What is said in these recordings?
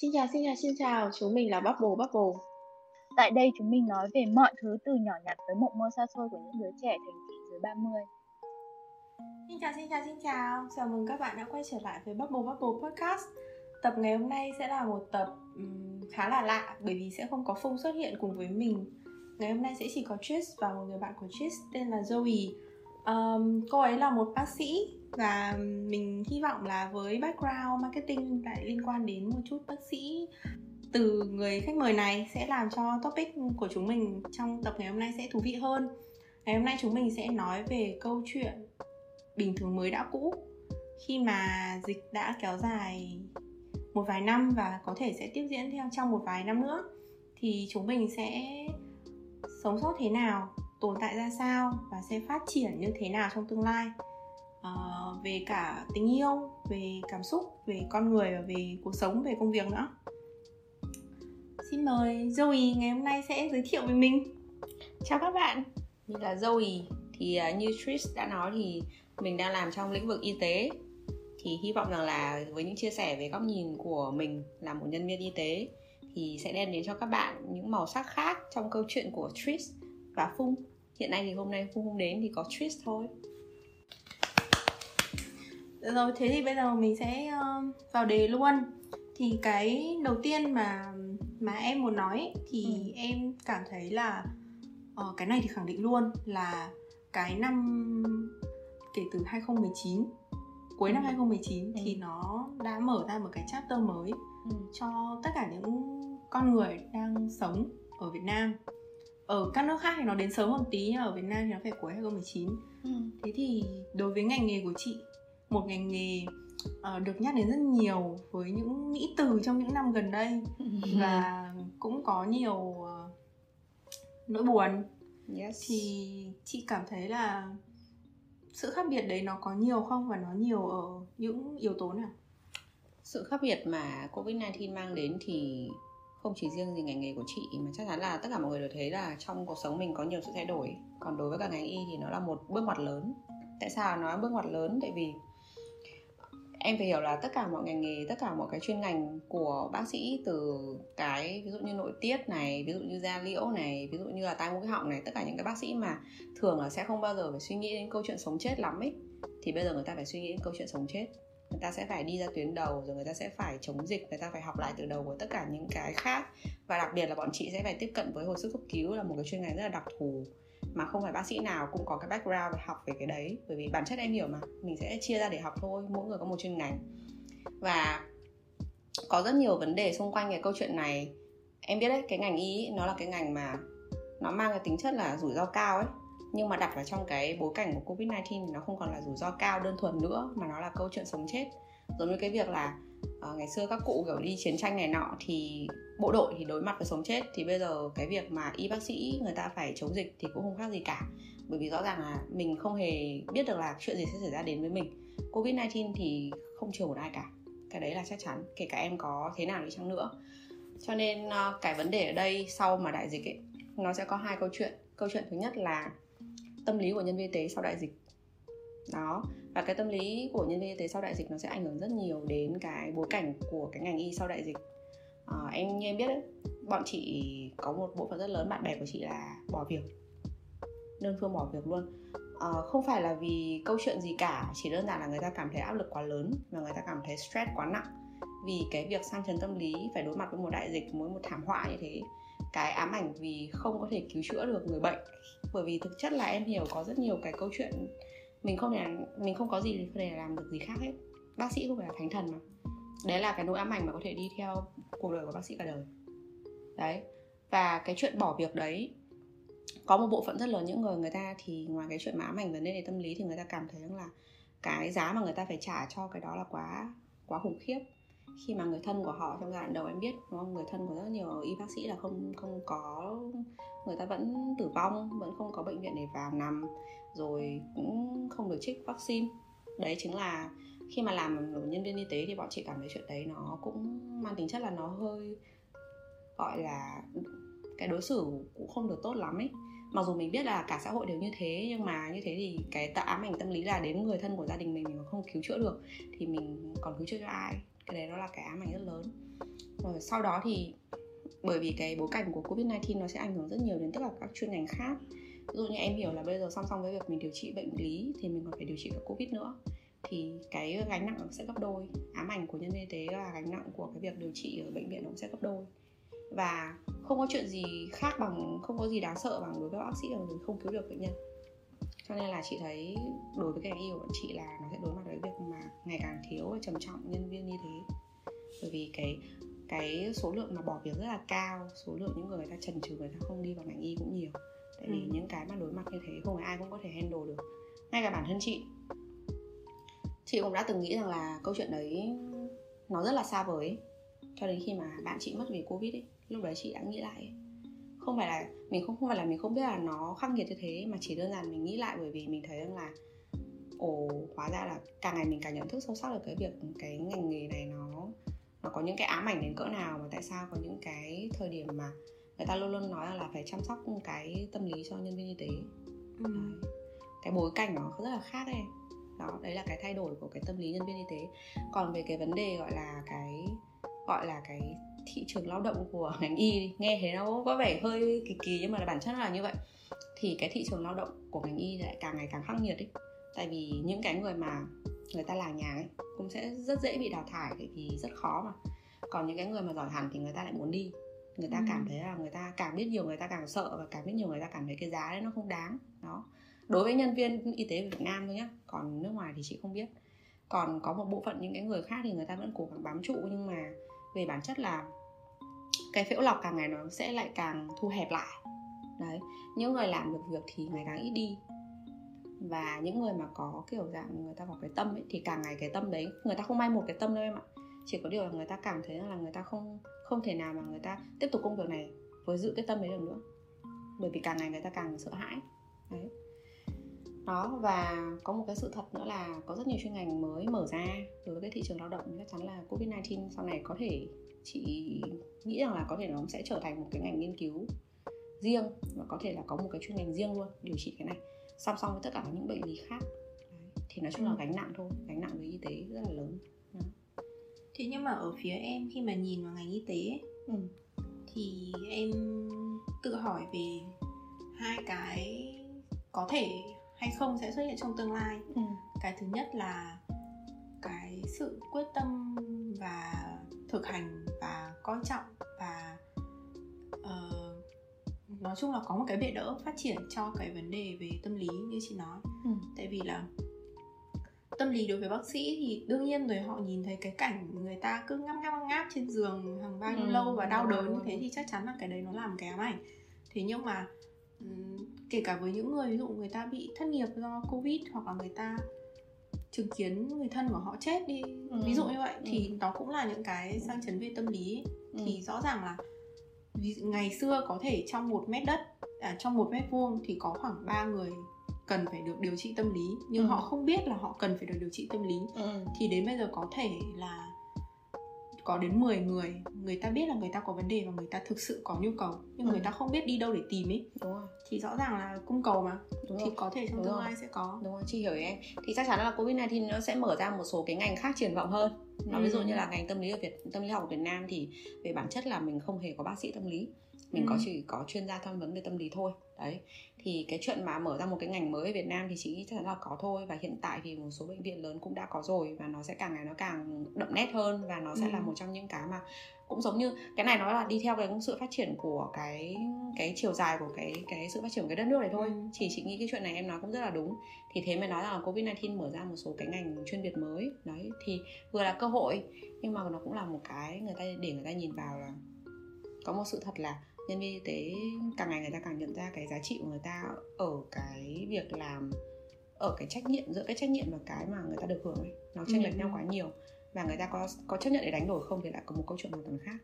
Xin chào, xin chào, xin chào, chúng mình là Bubble Bubble. Tại đây chúng mình nói về mọi thứ từ nhỏ nhặt tới mộng mơ xa xôi của những đứa trẻ thành thị dưới 30. Xin chào, xin chào, xin chào. Chào mừng các bạn đã quay trở lại với Bubble Bubble Podcast. Tập ngày hôm nay sẽ là một tập um, khá là lạ bởi vì sẽ không có Phung xuất hiện cùng với mình. Ngày hôm nay sẽ chỉ có Tris và một người bạn của Tris tên là Zoe. Um, cô ấy là một bác sĩ và mình hy vọng là với background marketing lại liên quan đến một chút bác sĩ từ người khách mời này sẽ làm cho topic của chúng mình trong tập ngày hôm nay sẽ thú vị hơn. Ngày hôm nay chúng mình sẽ nói về câu chuyện bình thường mới đã cũ. Khi mà dịch đã kéo dài một vài năm và có thể sẽ tiếp diễn theo trong một vài năm nữa thì chúng mình sẽ sống sót thế nào? Tồn tại ra sao và sẽ phát triển như thế nào trong tương lai. Uh, về cả tình yêu về cảm xúc về con người và về cuộc sống về công việc nữa. Xin mời Zoe ngày hôm nay sẽ giới thiệu về mình. Chào các bạn. Mình là Zoe. Thì uh, như Trish đã nói thì mình đang làm trong lĩnh vực y tế. Thì hy vọng rằng là với những chia sẻ về góc nhìn của mình là một nhân viên y tế thì sẽ đem đến cho các bạn những màu sắc khác trong câu chuyện của Trish và Phung hiện nay thì hôm nay Phung không đến thì có Trish thôi rồi thế thì bây giờ mình sẽ uh, vào đề luôn thì cái đầu tiên mà mà em muốn nói thì ừ. em cảm thấy là uh, cái này thì khẳng định luôn là cái năm kể từ 2019 cuối năm 2019 ừ. thì nó đã mở ra một cái chapter mới ừ. cho tất cả những con người đang sống ở Việt Nam ở các nước khác thì nó đến sớm một tí nhưng ở Việt Nam thì nó phải cuối 2019 ừ. thế thì đối với ngành nghề của chị một ngành nghề uh, được nhắc đến rất nhiều với những mỹ từ trong những năm gần đây và cũng có nhiều uh, nỗi buồn yes. thì chị cảm thấy là sự khác biệt đấy nó có nhiều không và nó nhiều ở những yếu tố nào sự khác biệt mà covid 19 mang đến thì không chỉ riêng gì ngành nghề của chị, mà chắc chắn là tất cả mọi người đều thấy là trong cuộc sống mình có nhiều sự thay đổi. Còn đối với cả ngành y thì nó là một bước ngoặt lớn. Tại sao nói bước ngoặt lớn? Tại vì em phải hiểu là tất cả mọi ngành nghề, tất cả mọi cái chuyên ngành của bác sĩ từ cái ví dụ như nội tiết này, ví dụ như da liễu này, ví dụ như là tai mũi họng này, tất cả những cái bác sĩ mà thường là sẽ không bao giờ phải suy nghĩ đến câu chuyện sống chết lắm ấy. Thì bây giờ người ta phải suy nghĩ đến câu chuyện sống chết người ta sẽ phải đi ra tuyến đầu, rồi người ta sẽ phải chống dịch, người ta phải học lại từ đầu của tất cả những cái khác. Và đặc biệt là bọn chị sẽ phải tiếp cận với hồi sức cấp cứu là một cái chuyên ngành rất là đặc thù, mà không phải bác sĩ nào cũng có cái background học về cái đấy. Bởi vì bản chất em hiểu mà, mình sẽ chia ra để học thôi, mỗi người có một chuyên ngành. Và có rất nhiều vấn đề xung quanh cái câu chuyện này. Em biết đấy, cái ngành y, nó là cái ngành mà nó mang cái tính chất là rủi ro cao ấy nhưng mà đặt vào trong cái bối cảnh của covid 19 thì nó không còn là rủi ro cao đơn thuần nữa mà nó là câu chuyện sống chết. Giống như cái việc là uh, ngày xưa các cụ kiểu đi chiến tranh này nọ thì bộ đội thì đối mặt với sống chết thì bây giờ cái việc mà y bác sĩ người ta phải chống dịch thì cũng không khác gì cả. Bởi vì rõ ràng là mình không hề biết được là chuyện gì sẽ xảy ra đến với mình. Covid 19 thì không trừ một ai cả. Cái đấy là chắc chắn kể cả em có thế nào đi chăng nữa. Cho nên uh, cái vấn đề ở đây sau mà đại dịch ấy nó sẽ có hai câu chuyện. Câu chuyện thứ nhất là tâm lý của nhân viên y tế sau đại dịch. Đó và cái tâm lý của nhân viên y tế sau đại dịch nó sẽ ảnh hưởng rất nhiều đến cái bối cảnh của cái ngành y sau đại dịch. À, em như em biết đấy bọn chị có một bộ phận rất lớn bạn bè của chị là bỏ việc. Đơn phương bỏ việc luôn. À, không phải là vì câu chuyện gì cả chỉ đơn giản là người ta cảm thấy áp lực quá lớn và người ta cảm thấy stress quá nặng. Vì cái việc sang chấn tâm lý phải đối mặt với một đại dịch với một thảm họa như thế cái ám ảnh vì không có thể cứu chữa được người bệnh bởi vì thực chất là em hiểu có rất nhiều cái câu chuyện. Mình không thể mình không có gì để làm được gì khác hết. Bác sĩ không phải là thánh thần mà. Đấy là cái nỗi ám ảnh mà có thể đi theo cuộc đời của bác sĩ cả đời. Đấy. Và cái chuyện bỏ việc đấy, có một bộ phận rất lớn những người người ta thì ngoài cái chuyện mà ám ảnh vấn đề về tâm lý thì người ta cảm thấy rằng là cái giá mà người ta phải trả cho cái đó là quá quá khủng khiếp khi mà người thân của họ trong giai đoạn đầu em biết, đúng không? Người thân của rất nhiều y bác sĩ là không không có, người ta vẫn tử vong, vẫn không có bệnh viện để vào nằm, rồi cũng không được trích vaccine. Đấy chính là khi mà làm nhân viên y tế thì bọn chị cảm thấy chuyện đấy nó cũng mang tính chất là nó hơi, gọi là, cái đối xử cũng không được tốt lắm ấy. Mặc dù mình biết là cả xã hội đều như thế, nhưng mà như thế thì cái tạo ám ảnh tâm lý là đến người thân của gia đình mình mình không cứu chữa được, thì mình còn cứu chữa cho ai? Cái đấy nó là cái ám ảnh rất lớn. Rồi sau đó thì bởi vì cái bối cảnh của covid 19 nó sẽ ảnh hưởng rất nhiều đến tất cả các chuyên ngành khác. Ví dụ như em hiểu là bây giờ song song với việc mình điều trị bệnh lý thì mình còn phải điều trị cả covid nữa. Thì cái gánh nặng nó sẽ gấp đôi. Ám ảnh của nhân viên y tế là gánh nặng của cái việc điều trị ở bệnh viện nó cũng sẽ gấp đôi. Và không có chuyện gì khác bằng, không có gì đáng sợ bằng đối với bác sĩ là mình không cứu được bệnh nhân. Cho nên là chị thấy đối với cái ngành y của bọn chị là nó sẽ đối mặt với việc ngày càng thiếu và trầm trọng nhân viên y tế bởi vì cái cái số lượng mà bỏ việc rất là cao số lượng những người người ta trần trừ người ta không đi vào ngành y cũng nhiều tại vì Ừ. những cái mà đối mặt như thế không phải ai cũng có thể handle được ngay cả bản thân chị chị cũng đã từng nghĩ rằng là câu chuyện đấy nó rất là xa vời ấy. cho đến khi mà bạn chị mất vì covid ấy lúc đấy chị đã nghĩ lại ấy. không phải là mình không không phải là mình không biết là nó khắc nghiệt như thế mà chỉ đơn giản mình nghĩ lại bởi vì mình thấy rằng là ồ hóa ra là càng ngày mình càng nhận thức sâu sắc được cái việc cái ngành nghề này nó nó có những cái ám ảnh đến cỡ nào và tại sao có những cái thời điểm mà người ta luôn luôn nói là phải chăm sóc cái tâm lý cho nhân viên y tế. Ừ. Đấy. cái bối cảnh nó rất là khác em đó đấy là cái thay đổi của cái tâm lý nhân viên y tế. Còn về cái vấn đề gọi là cái gọi là cái thị trường lao động của ngành y nghe thấy nó có vẻ hơi kỳ kỳ nhưng mà bản chất là như vậy. Thì cái thị trường lao động của ngành y lại càng ngày càng khắc nghiệt ấy tại vì những cái người mà người ta làng nhàng ấy cũng sẽ rất dễ bị đào thải vì rất khó mà. Còn những cái người mà giỏi hẳn thì người ta lại muốn đi. Người ta Ừ. cảm thấy là người ta càng biết nhiều người ta càng sợ và càng biết nhiều người ta cảm thấy cái giá đấy nó không đáng. Đó. Đối với nhân viên y tế Việt Nam thôi nhá còn nước ngoài thì chị không biết. Còn có một bộ phận những cái người khác thì người ta vẫn cố gắng bám trụ nhưng mà về bản chất là cái phễu lọc càng ngày nó sẽ lại càng thu hẹp lại. Đấy. Những người làm được việc thì ngày càng ít đi và những người mà có kiểu dạng người ta có cái tâm ấy, thì càng ngày cái tâm đấy, người ta không may một cái tâm đâu em ạ. Chỉ có điều là người ta cảm thấy là người ta không không thể nào mà người ta tiếp tục công việc này với giữ cái tâm đấy được nữa. Bởi vì càng ngày người ta càng sợ hãi. Đấy. Đó, và có một cái sự thật nữa là có rất nhiều chuyên ngành mới mở ra đối với cái thị trường lao động. Chắc chắn là covid 19 sau này có thể chị nghĩ rằng là có thể nó sẽ trở thành một cái ngành nghiên cứu riêng và có thể là có một cái chuyên ngành riêng luôn, điều trị cái này song song với tất cả những bệnh lý khác Đấy. thì nói chung là Ừ. gánh nặng thôi gánh nặng về y tế rất là lớn thế nhưng mà ở phía em khi mà nhìn vào ngành y tế ấy, ừ. thì em tự hỏi về hai cái có thể hay không sẽ xuất hiện trong tương lai Ừ. cái thứ nhất là cái sự quyết tâm và thực hành và coi trọng và ờ, nói chung là có một cái bệ đỡ phát triển cho cái vấn đề về tâm lý như chị nói Ừ. tại vì là tâm lý đối với bác sĩ thì đương nhiên rồi họ nhìn thấy cái cảnh người ta cứ ngáp ngáp ngáp trên giường hàng bao nhiêu Ừ, lâu và đau đớn như thế thì chắc chắn là cái đấy nó làm ám ảnh thế nhưng mà kể cả với những người ví dụ người ta bị thất nghiệp do covid hoặc là người ta chứng kiến người thân của họ chết đi Ừ. ví dụ như vậy Ừ. thì nó cũng là những cái sang chấn về tâm lý. Ừ. thì rõ ràng là ngày xưa có thể trong một mét đất à, trong một mét vuông thì có khoảng 3 người cần phải được điều trị tâm lý nhưng Ừ. họ không biết là họ cần phải được điều trị tâm lý Ừ. thì đến bây giờ có thể là có đến 10 người người ta biết là người ta có vấn đề và người ta thực sự có nhu cầu nhưng Ừ. người ta không biết đi đâu để tìm ấy đúng rồi thì rõ ràng là cung cầu mà đúng thì rồi có thể trong Đúng tương rồi. lai sẽ có đúng rồi chị hiểu ý em thì chắc chắn là covid 19 nó sẽ mở ra một số cái ngành khác triển vọng hơn nó ví dụ Ừ. như là ngành tâm lý ở Việt tâm lý học ở Việt Nam thì về bản chất là mình không hề có bác sĩ tâm lý mình Ừ. có chỉ có chuyên gia tham vấn về tâm lý thôi đấy thì cái chuyện mà mở ra một cái ngành mới ở Việt Nam thì chị nghĩ chắc chắn là có thôi và hiện tại thì một số bệnh viện lớn cũng đã có rồi và nó sẽ càng ngày nó càng đậm nét hơn và nó sẽ Ừ. là một trong những cái mà cũng giống như cái này nó là đi theo cái sự phát triển của cái cái chiều dài của cái cái sự phát triển của cái đất nước này thôi Ừ. chỉ chị nghĩ cái chuyện này em nói cũng rất là đúng thì thế mới nói rằng là covid 19 mở ra một số cái ngành chuyên biệt mới đấy thì vừa là cơ hội nhưng mà nó cũng là một cái người ta để người ta nhìn vào là có một sự thật là nhân viên y tế càng ngày người ta càng nhận ra cái giá trị của người ta ở cái việc làm ở cái trách nhiệm giữa cái trách nhiệm và cái mà người ta được hưởng ấy. Nó chênh lệch Ừ. nhau quá nhiều và người ta có có chấp nhận để đánh đổi không thì lại có một câu chuyện hoàn toàn khác.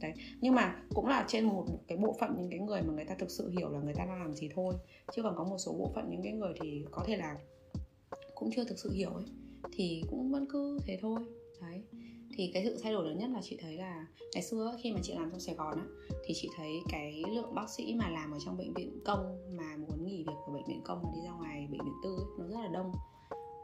Đấy. Nhưng mà cũng là trên một cái bộ phận những cái người mà người ta thực sự hiểu là người ta đang làm gì thôi chứ còn có một số bộ phận những cái người thì có thể là cũng chưa thực sự hiểu ấy thì cũng vẫn cứ thế thôi. Đấy thì cái sự thay đổi lớn nhất là chị thấy là ngày xưa khi mà chị làm trong Sài Gòn á thì chị thấy cái lượng bác sĩ mà làm ở trong bệnh viện công mà muốn nghỉ việc ở bệnh viện công mà đi ra ngoài bệnh viện tư ấy, nó rất là đông.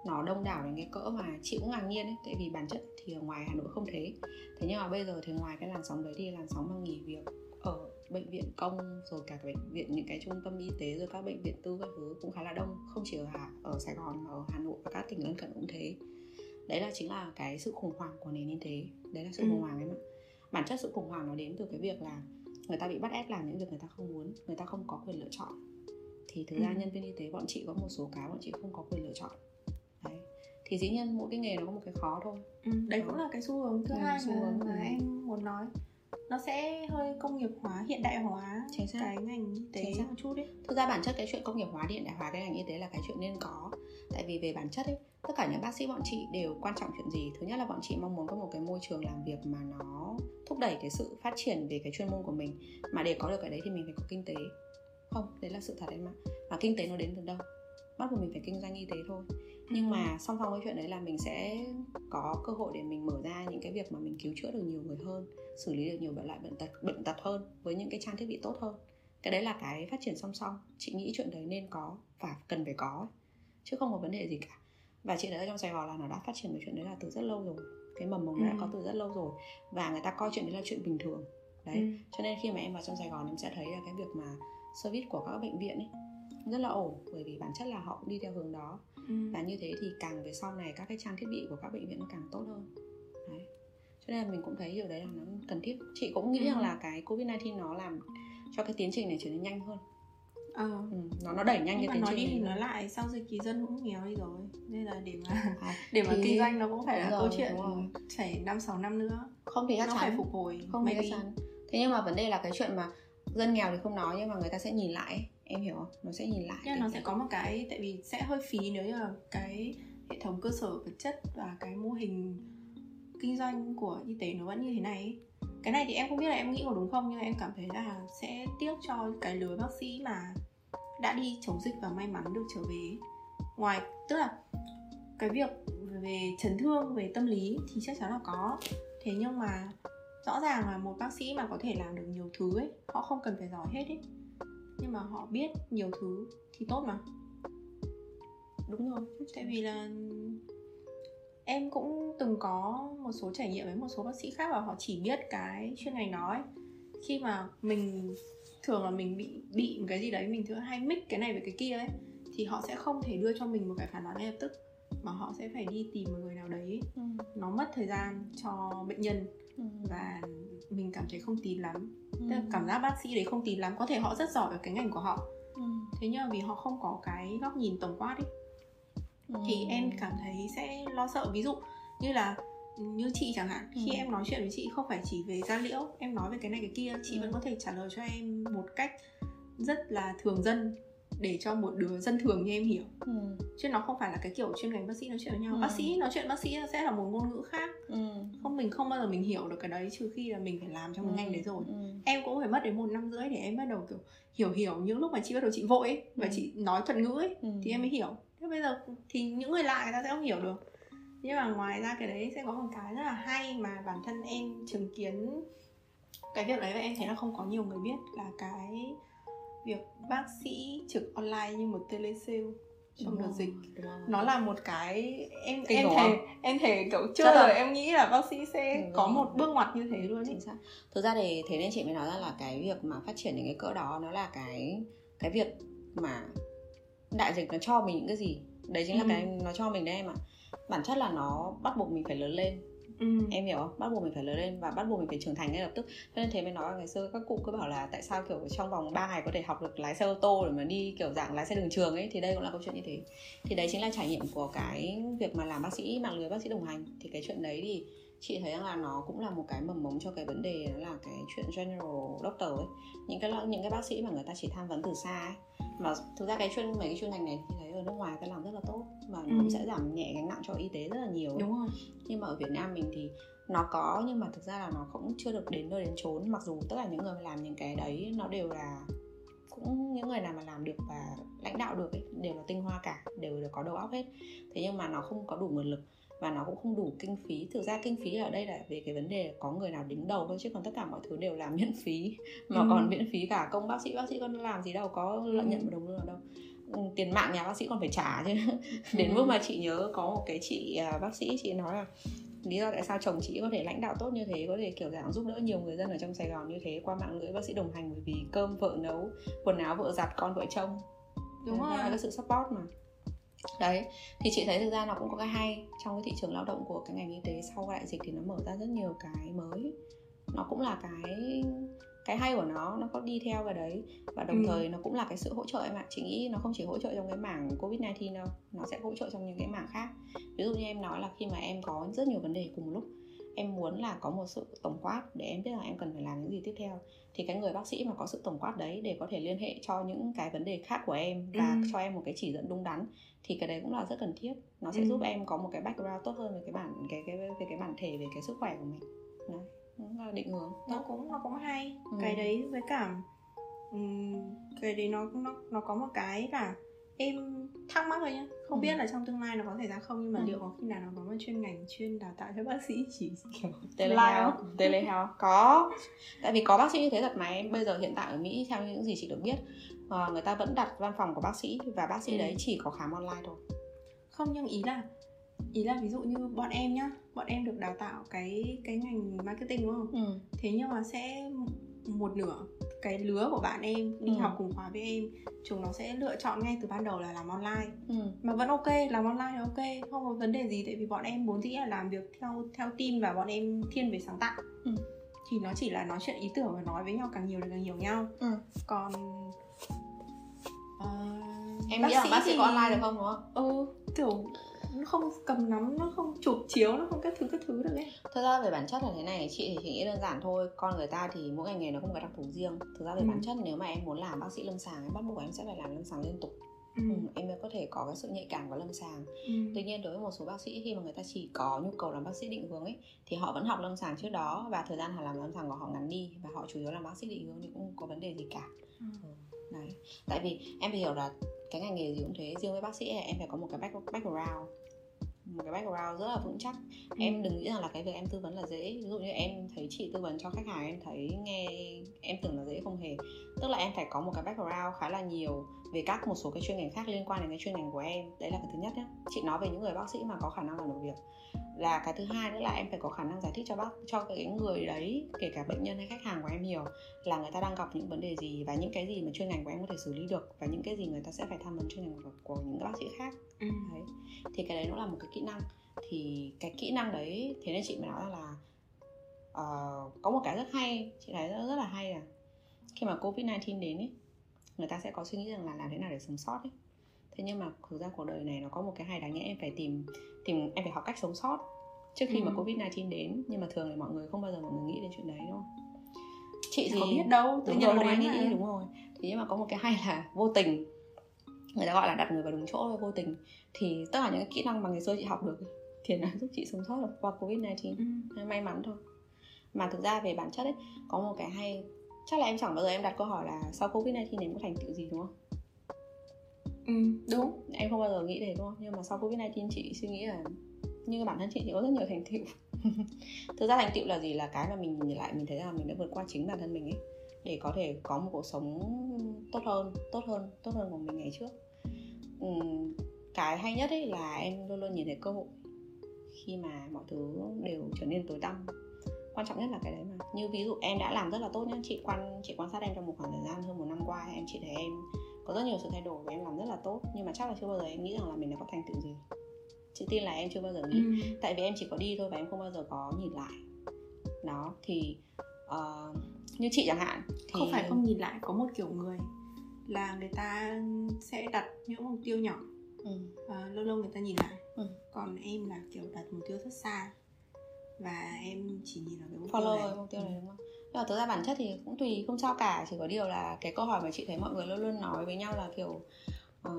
Nó đông đảo đến cái cỡ mà chị cũng ngạc nhiên ấy tại vì bản chất thì ở ngoài hà nội không thế. Thế nhưng mà bây giờ thì ngoài cái làn sóng đấy thì làn sóng mà nghỉ việc ở bệnh viện công rồi cả bệnh viện những cái trung tâm y tế rồi các bệnh viện tư các thứ cũng khá là đông. Không chỉ ở hà ở sài gòn mà ở hà nội và các tỉnh lân cận cũng thế đấy là chính là cái sự khủng hoảng của nền y tế. Đấy là sự Ừ. khủng hoảng em ạ. Bản chất sự khủng hoảng nó đến từ cái việc là người ta bị bắt ép làm những việc người ta không muốn người ta không có quyền lựa chọn. Thì thực ra Ừ. nhân viên y tế bọn chị có một số cái bọn chị không có quyền lựa chọn. Đấy. Thì dĩ nhiên mỗi cái nghề nó có một cái khó thôi. Ừ, đấy cũng là cái xu hướng thứ Ừ, hai xu mà, hướng, mà ừ. em muốn nói. Nó sẽ hơi công nghiệp hóa hiện đại hóa Chính xác. cái ngành y tế một chút đấy thực ra bản chất cái chuyện công nghiệp hóa hiện đại hóa cái ngành y tế là cái chuyện nên có. Tại vì về bản chất ấy tất cả những bác sĩ bọn chị đều quan trọng chuyện gì? Thứ nhất là bọn chị mong muốn có một cái môi trường làm việc mà nó thúc đẩy cái sự phát triển về cái chuyên môn của mình. Mà để có được cái đấy thì mình phải có kinh tế. Không đấy là sự thật đấy mà. Và kinh tế nó đến từ đâu? Bắt buộc mình phải kinh doanh y tế thôi. Nhưng mà song song với chuyện đấy là mình sẽ có cơ hội để mình mở ra những cái việc mà mình cứu chữa được nhiều người hơn xử lý được nhiều bệnh loại bệnh tật bệnh tật hơn với những cái trang thiết bị tốt hơn. Cái đấy là cái phát triển song song. Chị nghĩ chuyện đấy nên có và cần phải có chứ không có vấn đề gì cả và chị thấy ở trong sài gòn là nó đã phát triển cái chuyện đấy là từ rất lâu rồi. Cái mầm mống nó đã Ừ. có từ rất lâu rồi. Và người ta coi chuyện đấy là chuyện bình thường. Đấy. Ừ. cho nên khi mà em vào trong sài gòn em sẽ thấy là cái việc mà service của các bệnh viện ấy rất là ổn. Bởi vì bản chất là họ cũng đi theo hướng đó. Ừ. và như thế thì càng về sau này các cái trang thiết bị của các bệnh viện nó càng tốt hơn. Đấy. Cho nên là mình cũng thấy điều đấy là nó cần thiết. Chị cũng nghĩ Ừ. rằng là cái covid 19 nó làm cho cái tiến trình này trở nên nhanh hơn Ờ. ừ, nó nó đẩy nhanh nhưng cái mà tiến nói trình đi thì nói lại sau dịch thì dân cũng nghèo đi rồi nên là để mà À, để mà thì- kinh doanh nó cũng phải là đúng câu rồi, chuyện đúng rồi. phải năm sáu năm nữa không thì chắc nó chắn phải phục hồi không thì chắc maybe. chắn thế nhưng mà vấn đề là cái chuyện mà dân nghèo thì không nói nhưng mà người ta sẽ nhìn lại ấy. em hiểu không nó sẽ nhìn lại Nhưng cái- nó sẽ có một cái tại vì sẽ hơi phí nếu như là cái hệ thống cơ sở vật chất và cái mô hình kinh doanh của y tế nó vẫn như thế này ấy. Cái này thì em không biết là em nghĩ có đúng không nhưng mà em cảm thấy là sẽ tiếc cho cái lứa bác sĩ mà đã đi chống dịch và may mắn được trở về. Ngoài tức là cái việc về chấn thương về tâm lý thì chắc chắn là có. Thế nhưng mà rõ ràng là một bác sĩ mà có thể làm được nhiều thứ ấy họ không cần phải giỏi hết ấy. Nhưng mà họ biết nhiều thứ thì tốt mà. Đúng rồi tại vì là em cũng từng có một số trải nghiệm với một số bác sĩ khác và họ chỉ biết cái chuyên ngành đó ấy. khi mà mình thường là mình bị bị một cái gì đấy mình thường hay mix cái này với cái kia ấy thì họ sẽ không thể đưa cho mình một cái phản đoán ngay lập tức mà họ sẽ phải đi tìm một người nào đấy ừ. nó mất thời gian cho bệnh nhân Ừ. và mình cảm thấy không tín lắm Ừ. Tức là cảm giác bác sĩ đấy không tín lắm có thể họ rất giỏi ở cái ngành của họ Ừ. thế nhưng mà vì họ không có cái góc nhìn tổng quát ấy Ừ. thì em cảm thấy sẽ lo sợ ví dụ như là như chị chẳng hạn khi Ừ. em nói chuyện với chị không phải chỉ về da liễu em nói về cái này cái kia chị Ừ. vẫn có thể trả lời cho em một cách rất là thường dân để cho một đứa dân thường như em hiểu ừ. chứ nó không phải là cái kiểu chuyên ngành bác sĩ nói chuyện với nhau Ừ. bác sĩ nói chuyện bác sĩ sẽ là một ngôn ngữ khác Ừ. không mình không bao giờ mình hiểu được cái đấy trừ khi là mình phải làm trong cái ngành đấy rồi Ừ. em cũng phải mất đến một năm rưỡi để em bắt đầu kiểu hiểu hiểu những lúc mà chị bắt đầu chị vội ấy, và Ừ. chị nói thuật ngữ ấy Ừ. thì em mới hiểu bây giờ thì những người lạ người ta sẽ không hiểu được nhưng mà ngoài ra cái đấy sẽ có một cái rất là hay mà bản thân em chứng kiến cái việc đấy và em thấy là không có nhiều người biết là cái việc bác sĩ trực online như một telesale trong Đúng đợt rồi, dịch đúng rồi. nó là một cái em Kinh em không? em thể kiểu chưa giờ em nghĩ là bác sĩ sẽ Đúng có rồi. một bước ngoặt như thế luôn ấy. chính xác thực ra thì thế nên chị mới nói ra là cái việc mà phát triển những cái cỡ đó nó là cái cái việc mà đại dịch nó cho mình những cái gì? Đấy chính là Ừ. cái nó cho mình đấy em ạ. Bản chất là nó bắt buộc mình phải lớn lên. Ừ. em hiểu không? Bắt buộc mình phải lớn lên và bắt buộc mình phải trưởng thành ngay lập tức. Cho nên thế mới nói ngày xưa các cụ cứ bảo là tại sao kiểu trong vòng 3 ngày có thể học được lái xe ô tô để mà đi kiểu dạng lái xe đường trường ấy thì đây cũng là câu chuyện như thế. Thì đấy chính là trải nghiệm của cái việc mà làm bác sĩ mạng lưới bác sĩ đồng hành. Thì cái chuyện đấy thì chị thấy rằng là nó cũng là một cái mầm mống cho cái vấn đề đó là cái chuyện general doctor ấy. Những cái những cái bác sĩ mà người ta chỉ tham vấn từ xa ấy mà thực ra cái chuyên mấy cái chuyên ngành này thì thấy ở nước ngoài ta làm rất là tốt và nó Ừ. cũng sẽ giảm nhẹ gánh nặng cho y tế rất là nhiều đúng rồi. Nhưng mà ở Việt Nam mình thì nó có nhưng mà thực ra là nó cũng chưa được đến nơi đến chốn. Mặc dù tất cả những người mà làm những cái đấy nó đều là cũng những người nào mà làm được và lãnh đạo được ấy, đều là tinh hoa cả đều là có đầu óc hết. Thế nhưng mà nó không có đủ nguồn lực và nó cũng không đủ kinh phí. Thực ra kinh phí ở đây là về cái vấn đề có người nào đứng đầu thôi chứ còn tất cả mọi thứ đều là miễn phí. Mà Ừ. còn miễn phí cả công bác sĩ bác sĩ còn làm gì đâu có lợi nhuận Ừ. một đồng lương nào đâu. Ừ, tiền mạng nhà bác sĩ còn phải trả chứ. Đến Ừ. mức mà chị nhớ có một cái chị à, bác sĩ chị nói là lý do tại sao chồng chị có thể lãnh đạo tốt như thế có thể kiểu dạng giúp đỡ nhiều người dân ở trong Sài Gòn như thế qua mạng lưới bác sĩ đồng hành bởi vì cơm vợ nấu quần áo vợ giặt con vợ trông. Đúng Đấy, rồi. là cái sự support mà đấy thì chị thấy thực ra nó cũng có cái hay trong cái thị trường lao động của cái ngành y tế sau đại dịch thì nó mở ra rất nhiều cái mới nó cũng là cái cái hay của nó nó có đi theo cái đấy và đồng Ừ. thời nó cũng là cái sự hỗ trợ em ạ chị nghĩ nó không chỉ hỗ trợ trong cái mảng covid 19 đâu nó sẽ hỗ trợ trong những cái mảng khác ví dụ như em nói là khi mà em có rất nhiều vấn đề cùng một lúc em muốn là có một sự tổng quát để em biết là em cần phải làm những gì tiếp theo thì cái người bác sĩ mà có sự tổng quát đấy để có thể liên hệ cho những cái vấn đề khác của em và Ừ. cho em một cái chỉ dẫn đúng đắn thì cái đấy cũng là rất cần thiết. Nó sẽ Ừ. giúp em có một cái background tốt hơn về cái bản cái cái về cái bản thể về cái sức khỏe của mình. Đấy cũng là định hướng nó cũng nó cũng hay. Ừ. cái đấy với cả ừm, cái đấy nó nó nó có một cái là em thắc mắc thôi nhá. Không Ừ. biết là trong tương lai nó có xảy ra không nhưng mà Ừ. liệu có khi nào nó có một chuyên ngành chuyên đào tạo cho bác sĩ chỉ kiểu telehealth. telehealth. Có. Tại vì có bác sĩ như thế thật mà em. Bây giờ hiện tại ở mỹ theo những gì chị được biết ờ, người ta vẫn đặt văn phòng của bác sĩ và bác sĩ Ừ. đấy chỉ có khám online thôi không nhưng ý là ý là ví dụ như bọn em nhá bọn em được đào tạo cái cái ngành marketing đúng không ừ. thế nhưng mà sẽ một nửa cái lứa của bạn em đi Ừ. học cùng khóa với em chúng nó sẽ lựa chọn ngay từ ban đầu là làm online Ừ. mà vẫn ok làm online là ok không có vấn đề gì tại vì bọn em vốn dĩ là làm việc theo theo team và bọn em thiên về sáng tạo Ừ. thì nó chỉ là nói chuyện ý tưởng và nói với nhau càng nhiều thì càng hiểu nhau Ừ. còn ờ, em nghĩ là bác sĩ thì- có online được không đúng không ừ kiểu nó không cầm nắm nó không chụp chiếu nó không các thứ các thứ được ấy Thực ra về bản chất là thế này, chị thì chỉ nghĩ đơn giản thôi Con người ta thì mỗi ngành nghề nó không có đặc thù riêng Thực ra về Ừ. bản chất nếu mà em muốn làm bác sĩ lâm sàng em bắt buộc em sẽ phải làm lâm sàng liên tục ừ. ừ. Em mới có thể có cái sự nhạy cảm với lâm sàng Ừ. Tuy nhiên đối với một số bác sĩ khi mà người ta chỉ có nhu cầu làm bác sĩ định hướng ấy Thì họ vẫn học lâm sàng trước đó Và thời gian họ làm lâm sàng của họ ngắn đi Và họ chủ yếu làm bác sĩ định hướng thì cũng không có vấn đề gì cả Ừ. Đấy. Tại vì em phải hiểu là cái ngành nghề gì cũng thế Riêng với bác sĩ là em phải có một cái back- background. Một cái background rất là vững chắc. Ừ. em đừng nghĩ rằng là cái việc em tư vấn là dễ. Ví dụ như em thấy chị tư vấn cho khách hàng em thấy nghe em tưởng là dễ không hề. Tức là em phải có một cái background khá là nhiều về các một số cái chuyên ngành khác liên quan đến cái chuyên ngành của em. Đấy là cái thứ nhất nhé chị nói về những người bác sĩ mà có khả năng làm được việc. Là cái thứ hai nữa là em phải có khả năng giải thích cho bác cho cái người đấy kể cả bệnh nhân hay khách hàng của em hiểu là người ta đang gặp những vấn đề gì và những cái gì mà chuyên ngành của em có thể xử lý được và những cái gì người ta sẽ phải tham vấn chuyên ngành của, của những bác sĩ khác. Ừ. đấy. Thì cái đấy nó là một cái kỹ năng. Thì cái kỹ năng đấy thế nên chị mới nói là ờ, có một cái rất hay chị thấy rất, rất là hay là khi mà covid 19 đến ấy người ta sẽ có suy nghĩ rằng là làm thế nào để sống sót ấy. Thế nhưng mà thực ra cuộc đời này nó có một cái hay đáng nhẽ em phải tìm tìm em phải học cách sống sót trước khi Ừ. mà covid 19 đến. Nhưng mà thường thì mọi người không bao giờ mọi người nghĩ đến chuyện đấy đúng không? Chị thì có biết. đâu tự nhiên ai đến nghĩ đúng rồi. Thế nhưng mà có một cái hay là vô tình. Người ta gọi là đặt người vào đúng chỗ vô tình. Thì tất cả những cái kỹ năng mà ngày xưa chị học được thì nó giúp chị sống sót được qua covid 19 Ừ. may mắn thôi. Mà thực ra về bản chất ấy có một cái hay chắc là em chẳng bao giờ em đặt câu hỏi là sau covid 19 em có thành tựu gì đúng không? Ừ đúng. Em không bao giờ nghĩ thế đúng không? Nhưng mà sau covid 19 chị suy nghĩ là như bản thân chị thì có rất nhiều thành tựu. Thực ra thành tựu là gì? Là cái mà mình nhìn lại mình thấy rằng mình đã vượt qua chính bản thân mình ấy để có thể có một cuộc sống tốt hơn tốt hơn tốt hơn của mình ngày trước. Ừm, cái hay nhất ấy là em luôn luôn nhìn thấy cơ hội khi mà mọi thứ đều trở nên tối tăm quan trọng nhất là cái đấy mà. Như ví dụ em đã làm rất là tốt nhá chị quan chị quan sát em trong một khoảng thời gian hơn một năm qua em chị thấy em có rất nhiều sự thay đổi và em làm rất là tốt. Nhưng mà chắc là chưa bao giờ em nghĩ rằng là mình đã có thành tựu gì. Chị tin là em chưa bao giờ nghĩ. Ừ. tại vì em chỉ có đi thôi và em không bao giờ có nhìn lại. Đó thì ờ, như chị chẳng hạn thì không phải không nhìn lại có một kiểu người là người ta sẽ đặt những mục tiêu nhỏ. Ừ. và lâu lâu người ta nhìn lại. Ừ. còn em là kiểu đặt mục tiêu rất xa và em chỉ nhìn vào cái mục tiêu follow này với mục tiêu này đúng không? Nhưng mà thực ra bản chất thì cũng tùy không sao cả. Chỉ có điều là cái câu hỏi mà chị thấy mọi người luôn luôn nói với nhau là kiểu ờ,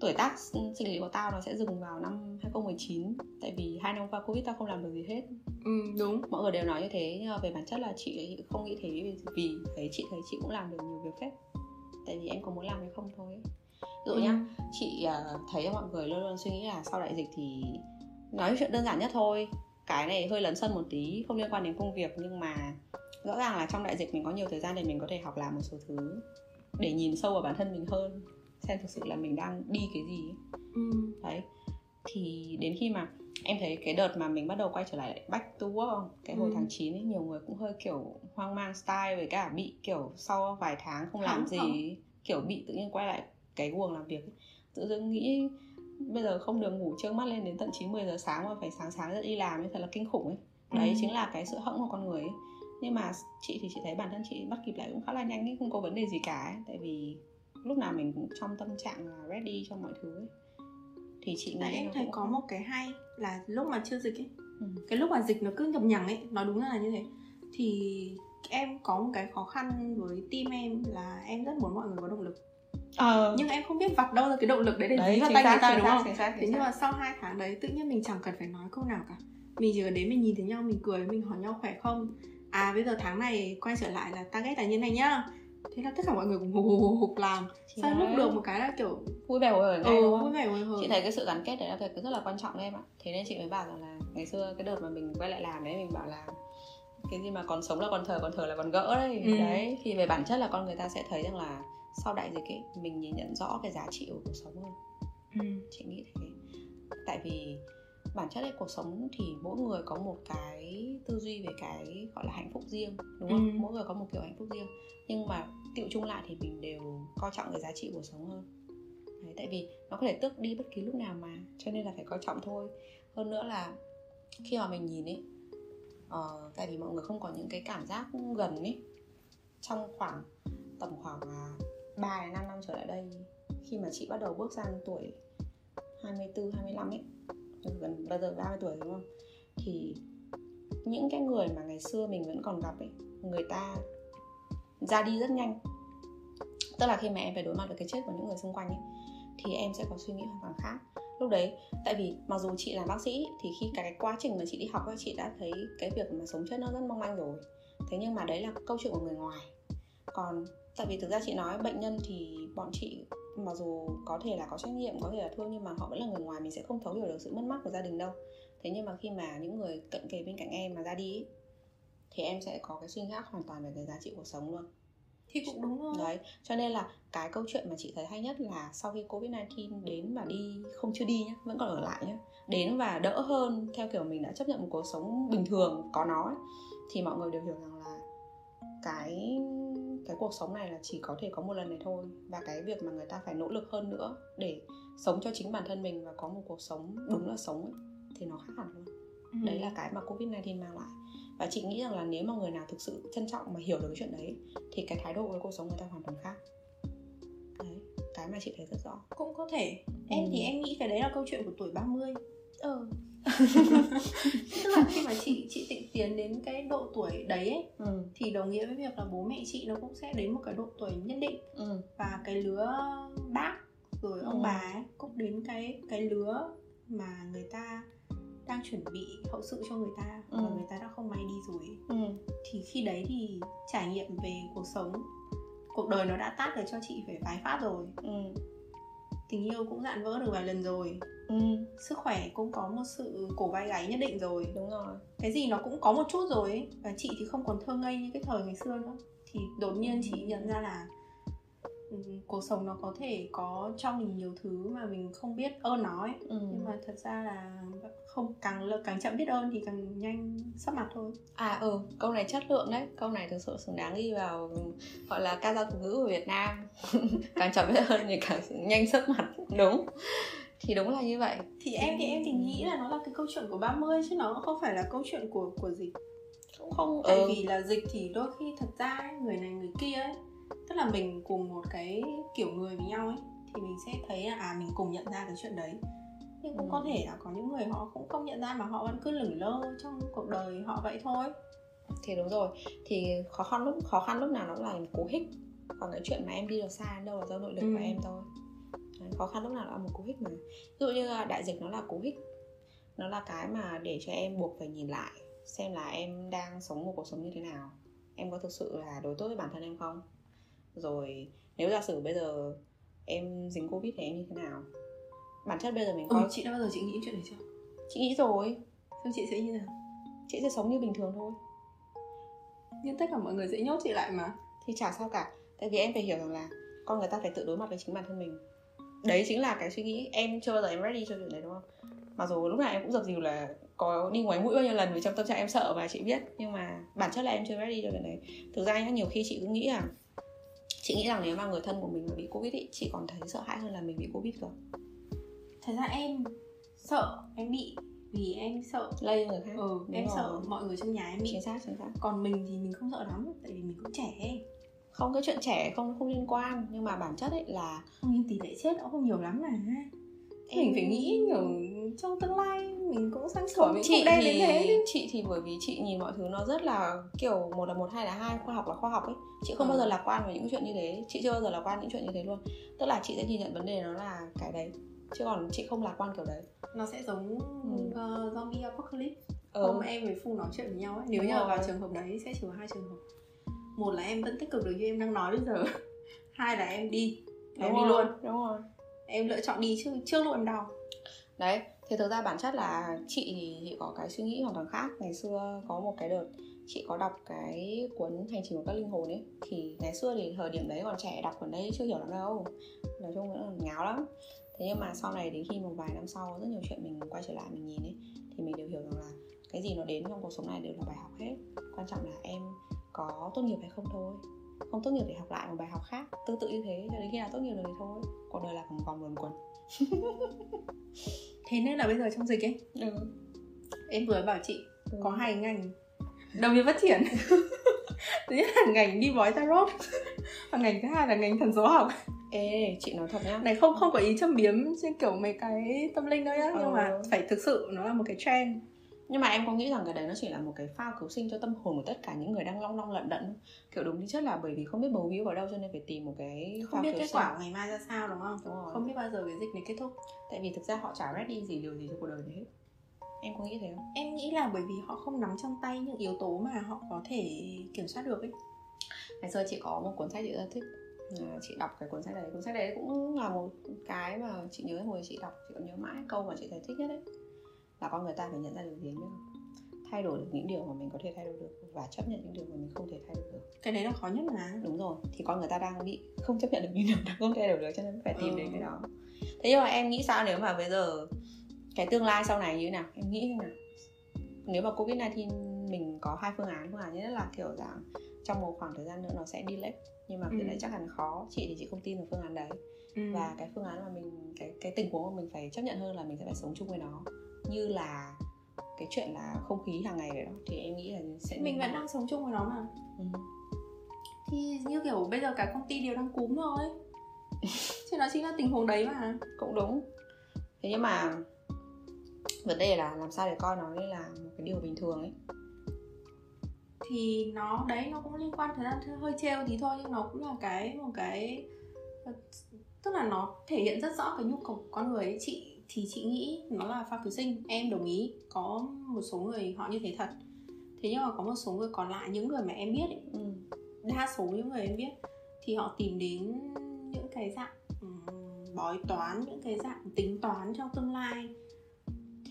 tuổi tác sinh lý của tao nó sẽ dừng vào năm 2019 tại vì hai năm qua covid tao không làm được gì hết. Ừ đúng. Mọi người đều nói như thế nhưng mà về bản chất là chị không nghĩ thế vì, vì thấy chị thấy chị cũng làm được nhiều việc phết. Tại vì em có muốn làm hay không thôi dụ Ừ. nhá chị ờ, thấy mọi người luôn luôn suy nghĩ là sau đại dịch thì nói chuyện đơn giản nhất thôi cái này hơi lấn sân một tí không liên quan đến công việc nhưng mà rõ ràng là trong đại dịch mình có nhiều thời gian để mình có thể học làm một số thứ để nhìn sâu vào bản thân mình hơn xem thực sự là mình đang đi cái gì ừ. đấy thì đến khi mà em thấy cái đợt mà mình bắt đầu quay trở lại back to work không cái hồi Ừ. tháng 9 ấy nhiều người cũng hơi kiểu hoang mang style với cả bị kiểu sau vài tháng không làm gì hóng. kiểu bị tự nhiên quay lại cái guồng làm việc ấy. tự dưng nghĩ bây giờ không được ngủ trương mắt lên đến tận 9 10 giờ sáng mà phải sáng sáng dậy đi làm ấy thật là kinh khủng ấy đấy Ừ. chính là cái sự hẫng của con người ấy nhưng mà chị thì chị thấy bản thân chị bắt kịp lại cũng khá là nhanh ấy không có vấn đề gì cả ấy. tại vì lúc nào mình cũng trong tâm trạng là ready cho mọi thứ ấy thì chị nghĩ em thấy cũng có một cái hay là lúc mà chưa dịch ấy Ừ. cái lúc mà dịch nó cứ nhập nhằng ấy nói đúng là như thế thì em có một cái khó khăn với team em là em rất muốn mọi người có động lực Ờ. nhưng em không biết vặt đâu ra cái động lực đấy để đấy vào tay người ta đúng xác, không? chính xác, thế nhưng mà sau hai tháng đấy tự nhiên mình chẳng cần phải nói câu nào cả. Mình chỉ cần đến mình nhìn thấy nhau mình cười mình hỏi nhau khỏe không? À bây giờ tháng này quay trở lại là target là như này nhá. Thế là tất cả mọi người hù hù hục làm. Sau lúc được một cái là kiểu vui vẻ hồi ngay ừ, đúng vui vẻ hồi chị thấy cái sự gắn kết đấy là cái rất là quan trọng đấy em ạ. Thế nên chị mới bảo rằng là ngày xưa cái đợt mà mình quay lại làm đấy mình bảo là cái gì mà còn sống là còn thờ còn thờ là còn gỡ đấy. Ừ. đấy thì về bản chất là con người ta sẽ thấy rằng là sau đại dịch ấy mình nhìn nhận rõ cái giá trị của cuộc sống hơn. Ừ. chị nghĩ thế. Tại vì bản chất ấy cuộc sống thì mỗi người có một cái tư duy về cái gọi là hạnh phúc riêng đúng không? Ừ. mỗi người có một kiểu hạnh phúc riêng. Nhưng mà tiệu chung lại thì mình đều coi trọng cái giá trị của sống hơn. Đấy, tại vì nó có thể tước đi bất kỳ lúc nào mà cho nên là phải coi trọng thôi. Hơn nữa là khi mà mình nhìn ấy ờ, tại vì mọi người không có những cái cảm giác gần ấy trong khoảng tầm khoảng à, 3 đến 5 năm trở lại đây khi mà chị bắt đầu bước sang tuổi 24, 25 ấy gần bây giờ 30 tuổi đúng không? Thì những cái người mà ngày xưa mình vẫn còn gặp ấy người ta ra đi rất nhanh. Tức là khi mà em phải đối mặt với cái chết của những người xung quanh ấy thì em sẽ có suy nghĩ hoàn toàn khác. Lúc đấy tại vì mặc dù chị là bác sĩ thì khi cái, cái quá trình mà chị đi học ấy chị đã thấy cái việc mà sống chết nó rất mong manh rồi. Thế nhưng mà đấy là câu chuyện của người ngoài. Còn tại vì thực ra chị nói bệnh nhân thì bọn chị mặc dù có thể là có trách nhiệm có thể là thương nhưng mà họ vẫn là người ngoài mình sẽ không thấu hiểu được sự mất mát của gia đình đâu. Thế nhưng mà khi mà những người cận kề bên cạnh em mà ra đi ý, thì em sẽ có cái suy nghĩ hoàn toàn về cái giá trị cuộc sống luôn. Thì cũng đúng thôi. Đấy cho nên là cái câu chuyện mà chị thấy hay nhất là sau khi covid 19 đến và đi không chưa đi nhá vẫn còn ở lại nhá đến và đỡ hơn theo kiểu mình đã chấp nhận một cuộc sống bình thường có nó ấy, thì mọi người đều hiểu rằng là cái cái cuộc sống này là chỉ có thể có một lần này thôi. Và cái việc mà người ta phải nỗ lực hơn nữa để sống cho chính bản thân mình và có một cuộc sống đúng là sống ấy, thì nó khác hẳn luôn. Ừ. đấy là cái mà covid 19 mang lại. Và chị nghĩ rằng là nếu mà người nào thực sự trân trọng mà hiểu được cái chuyện đấy thì cái thái độ với cuộc sống người ta hoàn toàn khác. Đấy cái mà chị thấy rất rõ. Cũng có thể. Em Ừ. thì em nghĩ cái đấy là câu chuyện của tuổi 30 ừ. tức là khi mà chị chị tịnh tiến đến cái độ tuổi đấy ấy, ừ. thì đồng nghĩa với việc là bố mẹ chị nó cũng sẽ đến một cái độ tuổi nhất định. Ừ. Và cái lứa bác rồi ông Ừ. bà ấy cũng đến cái cái lứa mà người ta đang chuẩn bị hậu sự cho người ta và Ừ. người ta đã không may đi rồi. Ừ. Thì khi đấy thì trải nghiệm về cuộc sống cuộc đời nó đã tát được cho chị phải vài phát rồi. Ừ tình yêu cũng dạn vỡ được vài lần rồi. Ừ. Sức khỏe cũng có một sự cổ vai gáy nhất định rồi. Đúng rồi. Cái gì nó cũng có một chút rồi ấy. và chị thì không còn thơ ngây như cái thời ngày xưa nữa. Thì đột nhiên chị nhận ra là cuộc sống nó có thể có cho mình nhiều thứ mà mình không biết ơn nó ấy. Ừ. nhưng mà thật ra là không càng càng chậm biết ơn thì càng nhanh sắp mặt thôi. À ừ câu này chất lượng đấy. Câu này thực sự xứng đáng ghi vào gọi là ca dao tục ngữ của Việt Nam. Càng chậm biết hơn thì càng nhanh sấp mặt đúng. Thì đúng là như vậy. Thì em thì em thì nghĩ là nó là cái câu chuyện của 30 chứ nó không phải là câu chuyện của của dịch. Cũng không tại ừ. vì là dịch thì đôi khi thật ra ấy, người này người kia ấy tức là mình cùng một cái kiểu người với nhau ấy thì mình sẽ thấy là à mình cùng nhận ra cái chuyện đấy. Nhưng cũng Ừ. có thể là có những người họ cũng không nhận ra mà họ vẫn cứ lửng lơ trong cuộc đời họ vậy thôi. Thì đúng rồi. Thì khó khăn lúc khó khăn lúc nào nó là một cú hích. Còn cái chuyện mà em đi được xa đâu là do nội lực Ừ. của em thôi. Đấy, khó khăn lúc nào là một cú hích mà. Ví dụ như đại dịch nó là cú hích. Nó là cái mà để cho em buộc phải nhìn lại xem là em đang sống một cuộc sống như thế nào. Em có thực sự là đối tốt với bản thân em không rồi nếu giả sử bây giờ em dính covid thì em như thế nào? Bản chất bây giờ mình ừ, coi chị đã bao giờ chị nghĩ chuyện này chưa? Chị nghĩ rồi. Xong chị sẽ như nào? Chị sẽ sống như bình thường thôi. Nhưng tất cả mọi người sẽ nhốt chị lại mà. Thì chả sao cả. Tại vì em phải hiểu rằng là con người ta phải tự đối mặt với chính bản thân mình. Đấy chính là cái suy nghĩ. Em chưa bao giờ em ready cho chuyện đấy đúng không? Mặc dù lúc nào em cũng dập dìu là có đi ngoài mũi bao nhiêu lần vì trong tâm trạng em sợ và chị biết. Nhưng mà bản chất là em chưa ready cho chuyện đấy thực ra nhá nhiều khi chị cũng nghĩ là chị nghĩ rằng nếu mà người thân của mình bị covid ý, chị còn thấy sợ hãi hơn là mình bị covid cơ. Thật ra em sợ em bị vì em sợ lây người khác. Ừ Đúng em rồi. sợ mọi người trong nhà em bị. Chính xác chính xác. Còn mình thì mình không sợ lắm tại vì mình cũng trẻ ấy. không cái chuyện trẻ không không liên quan nhưng mà bản chất ấy là không nhưng tỷ lệ chết cũng không nhiều lắm mà. Em- mình phải nghĩ trong tương lai mình cũng sáng sủa mình chị đen đến thì thế chứ. chị thì bởi vì chị nhìn mọi thứ nó rất là kiểu một là một hai là hai khoa học là khoa học ấy. Chị không Ừ. bao giờ lạc quan về những chuyện như thế. Chị chưa bao giờ lạc quan những chuyện như thế luôn. Tức là chị sẽ nhìn nhận vấn đề nó là cái đấy chứ còn chị không lạc quan kiểu đấy. Nó sẽ giống Ừ. uh, zombie apocalypse. Ừ. hôm em với Phùng nói chuyện với nhau ấy. Nếu Đúng nhờ rồi. vào trường hợp đấy sẽ chỉ có hai trường hợp. Một là em vẫn tích cực được như em đang nói bây giờ. Hai là em đi. Là em đúng đi rồi, luôn. đúng rồi. Em lựa chọn đi chứ trước luôn em đau. Đấy thế thực ra bản chất là chị thì chị có cái suy nghĩ hoàn toàn khác. Ngày xưa có một cái đợt chị có đọc cái cuốn hành trình của các linh hồn ấy, thì ngày xưa thì thời điểm đấy còn trẻ, đọc cuốn đấy chưa hiểu lắm đâu. Nói chung là ngáo lắm. Thế nhưng mà sau này đến khi một vài năm sau, rất nhiều chuyện mình quay trở lại mình nhìn ấy, thì mình đều hiểu rằng là cái gì nó đến trong cuộc sống này đều là bài học hết. Quan trọng là em có tốt nghiệp hay không thôi. Không tốt nghiệp để học lại một bài học khác, tương tự như thế, cho đến khi nào tốt nghiệp rồi thì thôi. Cuộc đời là một vòng luẩn quẩn thế nên là bây giờ trong dịch ấy ừ. em vừa bảo chị Ừ. có hai ngành. Đồng nghiệp phát triển. Thứ nhất là ngành đi bói tarot. Và ngành thứ hai là ngành thần số học. Ê, chị nói thật nhá. Này không không có ý châm biếm trên kiểu mấy cái tâm linh đâu nhá. Nhưng Ừ. mà phải thực sự nó là một cái trend Nhưng mà em có nghĩ rằng cái đấy nó chỉ là một cái phao cứu sinh cho tâm hồn của tất cả những người đang long long lận đận? Kiểu đúng tính chất là bởi vì không biết bầu víu vào đâu cho nên phải tìm một cái không phao biết cứu kết sinh. quả ngày mai ra sao đúng không Đúng rồi. không biết bao giờ cái dịch này kết thúc Tại vì thực ra họ chả ready gì điều gì cho cuộc đời này hết Em có nghĩ thế không? em nghĩ là bởi vì họ không nắm trong tay những yếu tố mà họ có thể kiểm soát được ấy Ngày xưa chị có một cuốn sách chị rất thích à, Chị đọc cái cuốn sách đấy Cuốn sách đấy cũng là một cái mà chị nhớ hồi chị đọc Chị còn nhớ mãi câu mà chị thấy thích nhất ấy Là con người ta phải nhận ra em biết không? Thay đổi được những điều mà mình có thể thay đổi được Và chấp nhận những điều mà mình không thể thay đổi được cái đấy là khó nhất mà đúng rồi thì con người ta đang bị không chấp nhận được những điều đang không thay đổi được cho nên phải tìm Ừ. đến cái đó thế nhưng mà em nghĩ sao nếu mà bây giờ cái tương lai sau này như thế nào em nghĩ thế nào nếu mà covid 19 mình có hai phương án phương án nhất là kiểu rằng trong một khoảng thời gian nữa nó sẽ delay nhưng mà cái Ừ. đấy chắc hẳn khó chị thì chị không tin vào phương án đấy ừ. và cái phương án mà mình cái cái tình huống mà mình phải chấp nhận hơn là mình sẽ phải sống chung với nó như là cái chuyện là không khí hàng ngày vậy đó thì em nghĩ là sẽ mình vẫn đang sống chung với nó mà. Ừ. thì như kiểu bây giờ cả công ty đều đang cúm thôi chứ nó chính là tình huống đấy mà. Cũng đúng. Thế nhưng mà vấn đề là làm sao để coi nó như là một cái điều bình thường ấy. Thì nó đấy nó cũng liên quan thời gian hơi trêu tí thôi nhưng nó cũng là cái một cái tức là nó thể hiện rất rõ cái nhu cầu của con người ấy. Chị thì chị nghĩ nó là pha cứu sinh em đồng ý có một số người họ như thế thật thế nhưng mà có một số người còn lại những người mà em biết ấy, ừ. đa số những người em biết thì họ tìm đến những cái dạng ừm, bói toán những cái dạng tính toán trong tương lai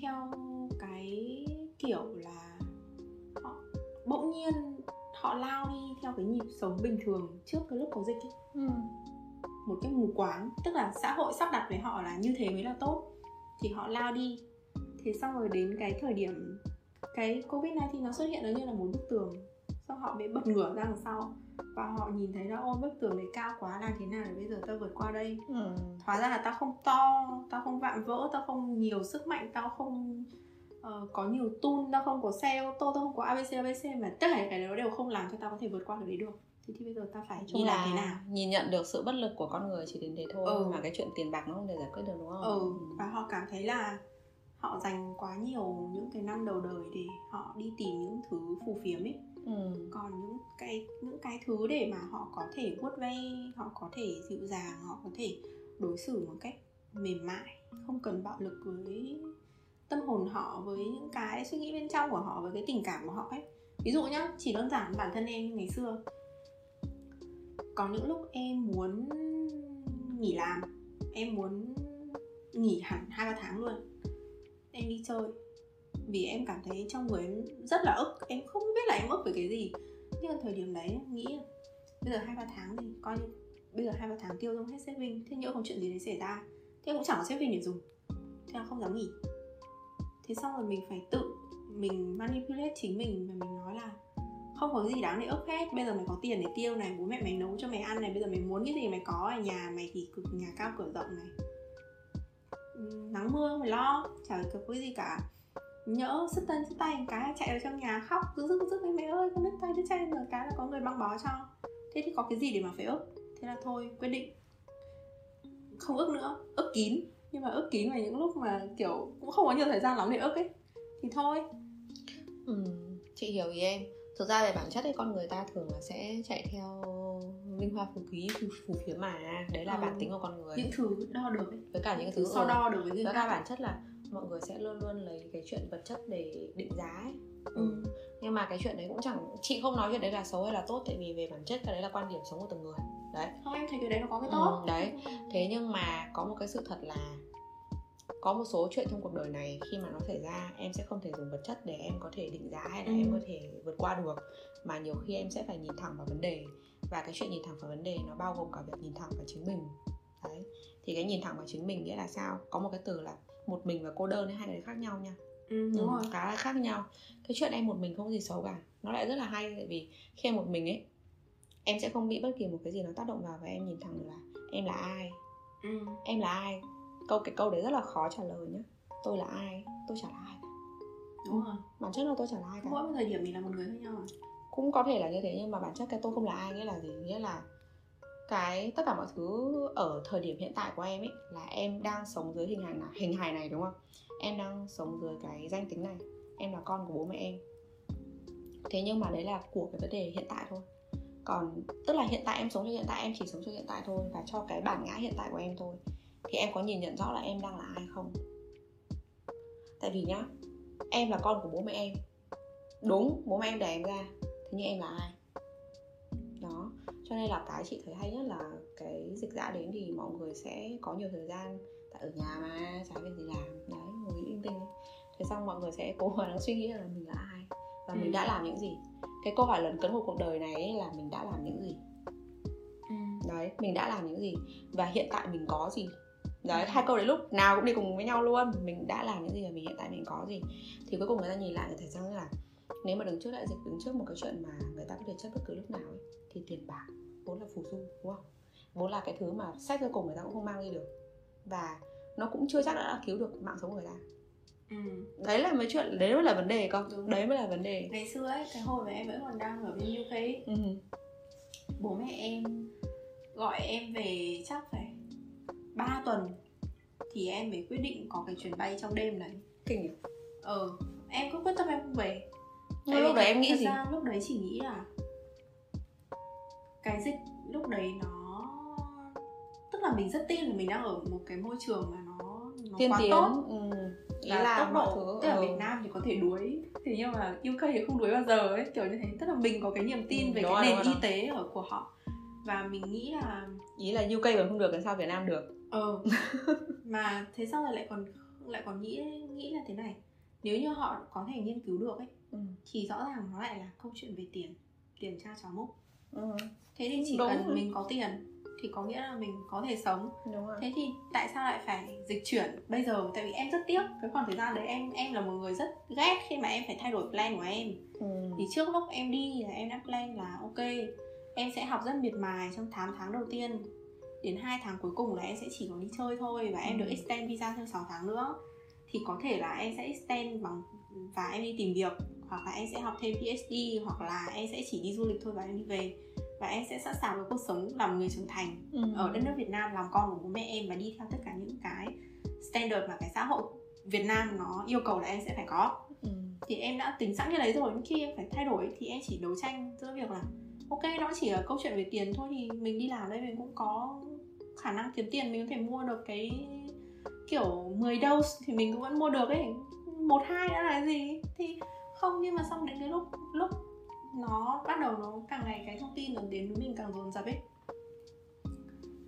theo cái kiểu là họ bỗng nhiên họ lao đi theo cái nhịp sống bình thường trước cái lúc có dịch ấy. Ừ. một cái mù quáng tức là xã hội sắp đặt với họ là như thế mới là tốt thì họ lao đi. Thế xong rồi đến cái thời điểm cái covid 19 nó xuất hiện nó như là một bức tường. Xong họ bị bật ngửa ra đằng sau. Và họ nhìn thấy là ôi bức tường này cao quá làm thế nào để bây giờ tao vượt qua đây? Ừ. hóa ra là tao không to tao không vạm vỡ tao không nhiều sức mạnh tao không ờ, có nhiều tool tao không có xe ô tô tao không có abc abc mà tất cả cái đó đều không làm cho tao có thể vượt qua cái đấy được thì, thì bây giờ tao phải làm là thế nào? nhìn nhận được sự bất lực của con người chỉ đến thế thôi Ừ. mà cái chuyện tiền bạc nó không thể giải quyết được đúng không? Ừ và họ cảm thấy là họ dành quá nhiều những cái năm đầu đời để họ đi tìm những thứ phù phiếm ấy. Ừ. còn những cái những cái thứ để mà họ có thể vuốt ve họ có thể dịu dàng họ có thể đối xử một cách mềm mại không cần bạo lực với tâm hồn họ với những cái suy nghĩ bên trong của họ với cái tình cảm của họ ấy. Ví dụ nhá chỉ đơn giản bản thân em ngày xưa có những lúc em muốn nghỉ làm, em muốn nghỉ hẳn hai ba tháng luôn. Em đi chơi, vì em cảm thấy trong người em rất là ức, em không biết là em ức về cái gì. Nhưng thời điểm đấy em nghĩ bây giờ hai ba tháng thì coi như, bây giờ hai ba tháng tiêu xong hết saving, thế nhỡ không chuyện gì đấy xảy ra, thế cũng chẳng có saving để dùng, thế là không dám nghỉ. Thế xong rồi mình phải tự, mình manipulate chính mình và mình nói là không có gì đáng để ức hết. Bây giờ mày có tiền để tiêu này bố mẹ mày nấu cho mày ăn này. Bây giờ mày muốn cái gì mày có ở nhà mày thì cực nhà cao cửa rộng này. Nắng mưa mày lo. Chả phải cực cái gì cả. Nhỡ sứt tân sứt tay một cái chạy vào trong nhà khóc cứ rức rước mẹ ơi con đứt tay đứt chân rồi cái là có người băng bó cho. Thế thì có cái gì để mà phải ức? Thế là thôi quyết định. Không ức nữa ức kín. Nhưng mà ức kín vào những lúc mà kiểu cũng không có nhiều thời gian lắm để ức ấy. Thì thôi. Ừ, chị hiểu ý em thực ra về bản chất thì con người ta thường là sẽ chạy theo vinh hoa phú quý phù, phiếm mà. Đấy là Ừ. bản tính của con người. Những thứ đo được ấy. Với cả những thứ thứ so ừ, đo được với người cả bản chất là mọi người sẽ luôn luôn lấy cái chuyện vật chất để định giá ấy. ừ. nhưng mà cái chuyện đấy cũng chẳng chị không nói chuyện đấy là xấu hay là tốt tại vì về bản chất cái đấy là quan điểm sống của từng người. Đấy. Không em thấy cái đấy nó có cái Ừ, tốt. đấy. Thế nhưng mà có một cái sự thật là có một số chuyện trong cuộc đời này khi mà nó xảy ra em sẽ không thể dùng vật chất để em có thể định giá hay là Ừ. em có thể vượt qua được. Mà nhiều khi em sẽ phải nhìn thẳng vào vấn đề. Và cái chuyện nhìn thẳng vào vấn đề nó bao gồm cả việc nhìn thẳng vào chính mình. Đấy. Thì cái nhìn thẳng vào chính mình nghĩa là sao? Có một cái từ là một mình và cô đơn hai cái khác nhau nha. Ừ, đúng Ừ, rồi. khá là khác nhau. Cái chuyện em một mình không gì xấu cả. Nó lại rất là hay tại vì khi em một mình ấy em sẽ không bị bất kỳ một cái gì nó tác động vào và em nhìn thẳng là em là ai? Ừ. em là ai câu cái câu đấy rất là khó trả lời nhá. Tôi là ai? Tôi chả là ai cả. đúng rồi. Bản chất là tôi chả là ai cả. Mỗi một thời điểm mình là một người khác nhau à? Cũng có thể là như thế nhưng mà bản chất cái tôi không là ai nghĩa là gì? Nghĩa là cái tất cả mọi thứ ở thời điểm hiện tại của em ấy là em đang sống dưới hình hài này hình hài này đúng không? Em đang sống dưới cái danh tính này. Em là con của bố mẹ em. Thế nhưng mà đấy là của cái vấn đề hiện tại thôi. Còn tức là hiện tại em sống cho hiện tại em chỉ sống cho hiện tại thôi và cho cái bản ngã hiện tại của em thôi thì em có nhìn nhận rõ là em đang là ai không? Tại vì nhá em là con của bố mẹ em. Đúng bố mẹ em đẻ em ra thế nhưng em là ai? Đó cho nên là cái chị thấy hay nhất là cái dịch dã đến thì mọi người sẽ có nhiều thời gian tại ở nhà mà chả việc gì làm. Đấy ngồi linh tinh thế xong mọi người sẽ cố gắng suy nghĩ là mình là ai và Ừ. mình đã làm những gì? Cái câu hỏi lần cấn của cuộc đời này là mình đã làm những gì? Ừ. đấy mình đã làm những gì? Và hiện tại mình có gì đấy hai câu đấy lúc nào cũng đi cùng với nhau luôn. Mình đã làm những gì và mình hiện tại mình có gì. Thì cuối cùng người ta nhìn lại người thấy rằng là nếu mà đứng trước đại dịch đứng trước một cái chuyện mà người ta có thể chết bất cứ lúc nào ấy thì tiền bạc vốn là phù du đúng không? Vốn là cái thứ mà xét cuối cùng người ta cũng không mang đi được. Và nó cũng chưa chắc đã, đã cứu được mạng sống của người ta. Ừ. đấy là mấy chuyện đấy mới là vấn đề cơ. Đúng. đấy mới là vấn đề. Ngày xưa ấy cái hồi mà em vẫn còn đang ở bên UK ừ. bố mẹ em gọi em về chắc phải 3 tuần thì em mới quyết định có cái chuyến bay trong đêm đấy. Kinh nhỉ? Ờ em cứ quyết tâm em không về. Nhưng lúc đấy em nghĩ gì? ra lúc đấy chỉ nghĩ là cái dịch lúc đấy nó tức là mình rất tin là mình đang ở một cái môi trường mà nó nó tiên quá tiến tốt. ừ. ý là là tốc độ thứ tức là ừ. Việt Nam thì có thể đuối thế nhưng mà UK thì không đuối bao giờ ấy kiểu như thế. Tức là mình có cái niềm tin Ừ, về đúng cái rồi, nền y tế ở của họ. Và mình nghĩ là ý là UK còn không được thì sao Việt Nam được ờ mà thế sau rồi lại còn lại còn nghĩ nghĩ là thế này nếu như họ có thể nghiên cứu được ấy ừ. thì rõ ràng nó lại là câu chuyện về tiền tiền cha cháu múc Ừ. thế thì chỉ Đúng. cần mình có tiền thì có nghĩa là mình có thể sống đúng rồi thế thì tại sao lại phải dịch chuyển bây giờ tại vì em rất tiếc cái khoảng thời gian đấy em em là một người rất ghét khi mà em phải thay đổi plan của em ừ. thì trước lúc em đi là em đã plan là ok em sẽ học rất miệt mài trong 8 tháng đầu tiên đến 2 tháng cuối cùng là em sẽ chỉ có đi chơi thôi và em Ừ. được extend visa thêm 6 tháng nữa thì có thể là em sẽ extend bằng và em đi tìm việc hoặc là em sẽ học thêm PhD hoặc là em sẽ chỉ đi du lịch thôi và em đi về và em sẽ sẵn sàng với cuộc sống làm người trưởng thành Ừ. ở đất nước Việt Nam làm con của bố mẹ em và đi theo tất cả những cái standard mà cái xã hội Việt Nam nó yêu cầu là em sẽ phải có Ừ. thì em đã tính sẵn như đấy rồi nhưng khi em phải thay đổi thì em chỉ đấu tranh giữa việc là ok nó chỉ là câu chuyện về tiền thôi thì mình đi làm đây mình cũng có khả năng kiếm tiền mình có thể mua được cái kiểu 10 dose thì mình cũng vẫn mua được ấy. Một hai đã là gì? Thì không nhưng mà xong đến cái lúc lúc nó bắt đầu nó càng ngày cái thông tin nó đến với mình càng dồn dập ấy.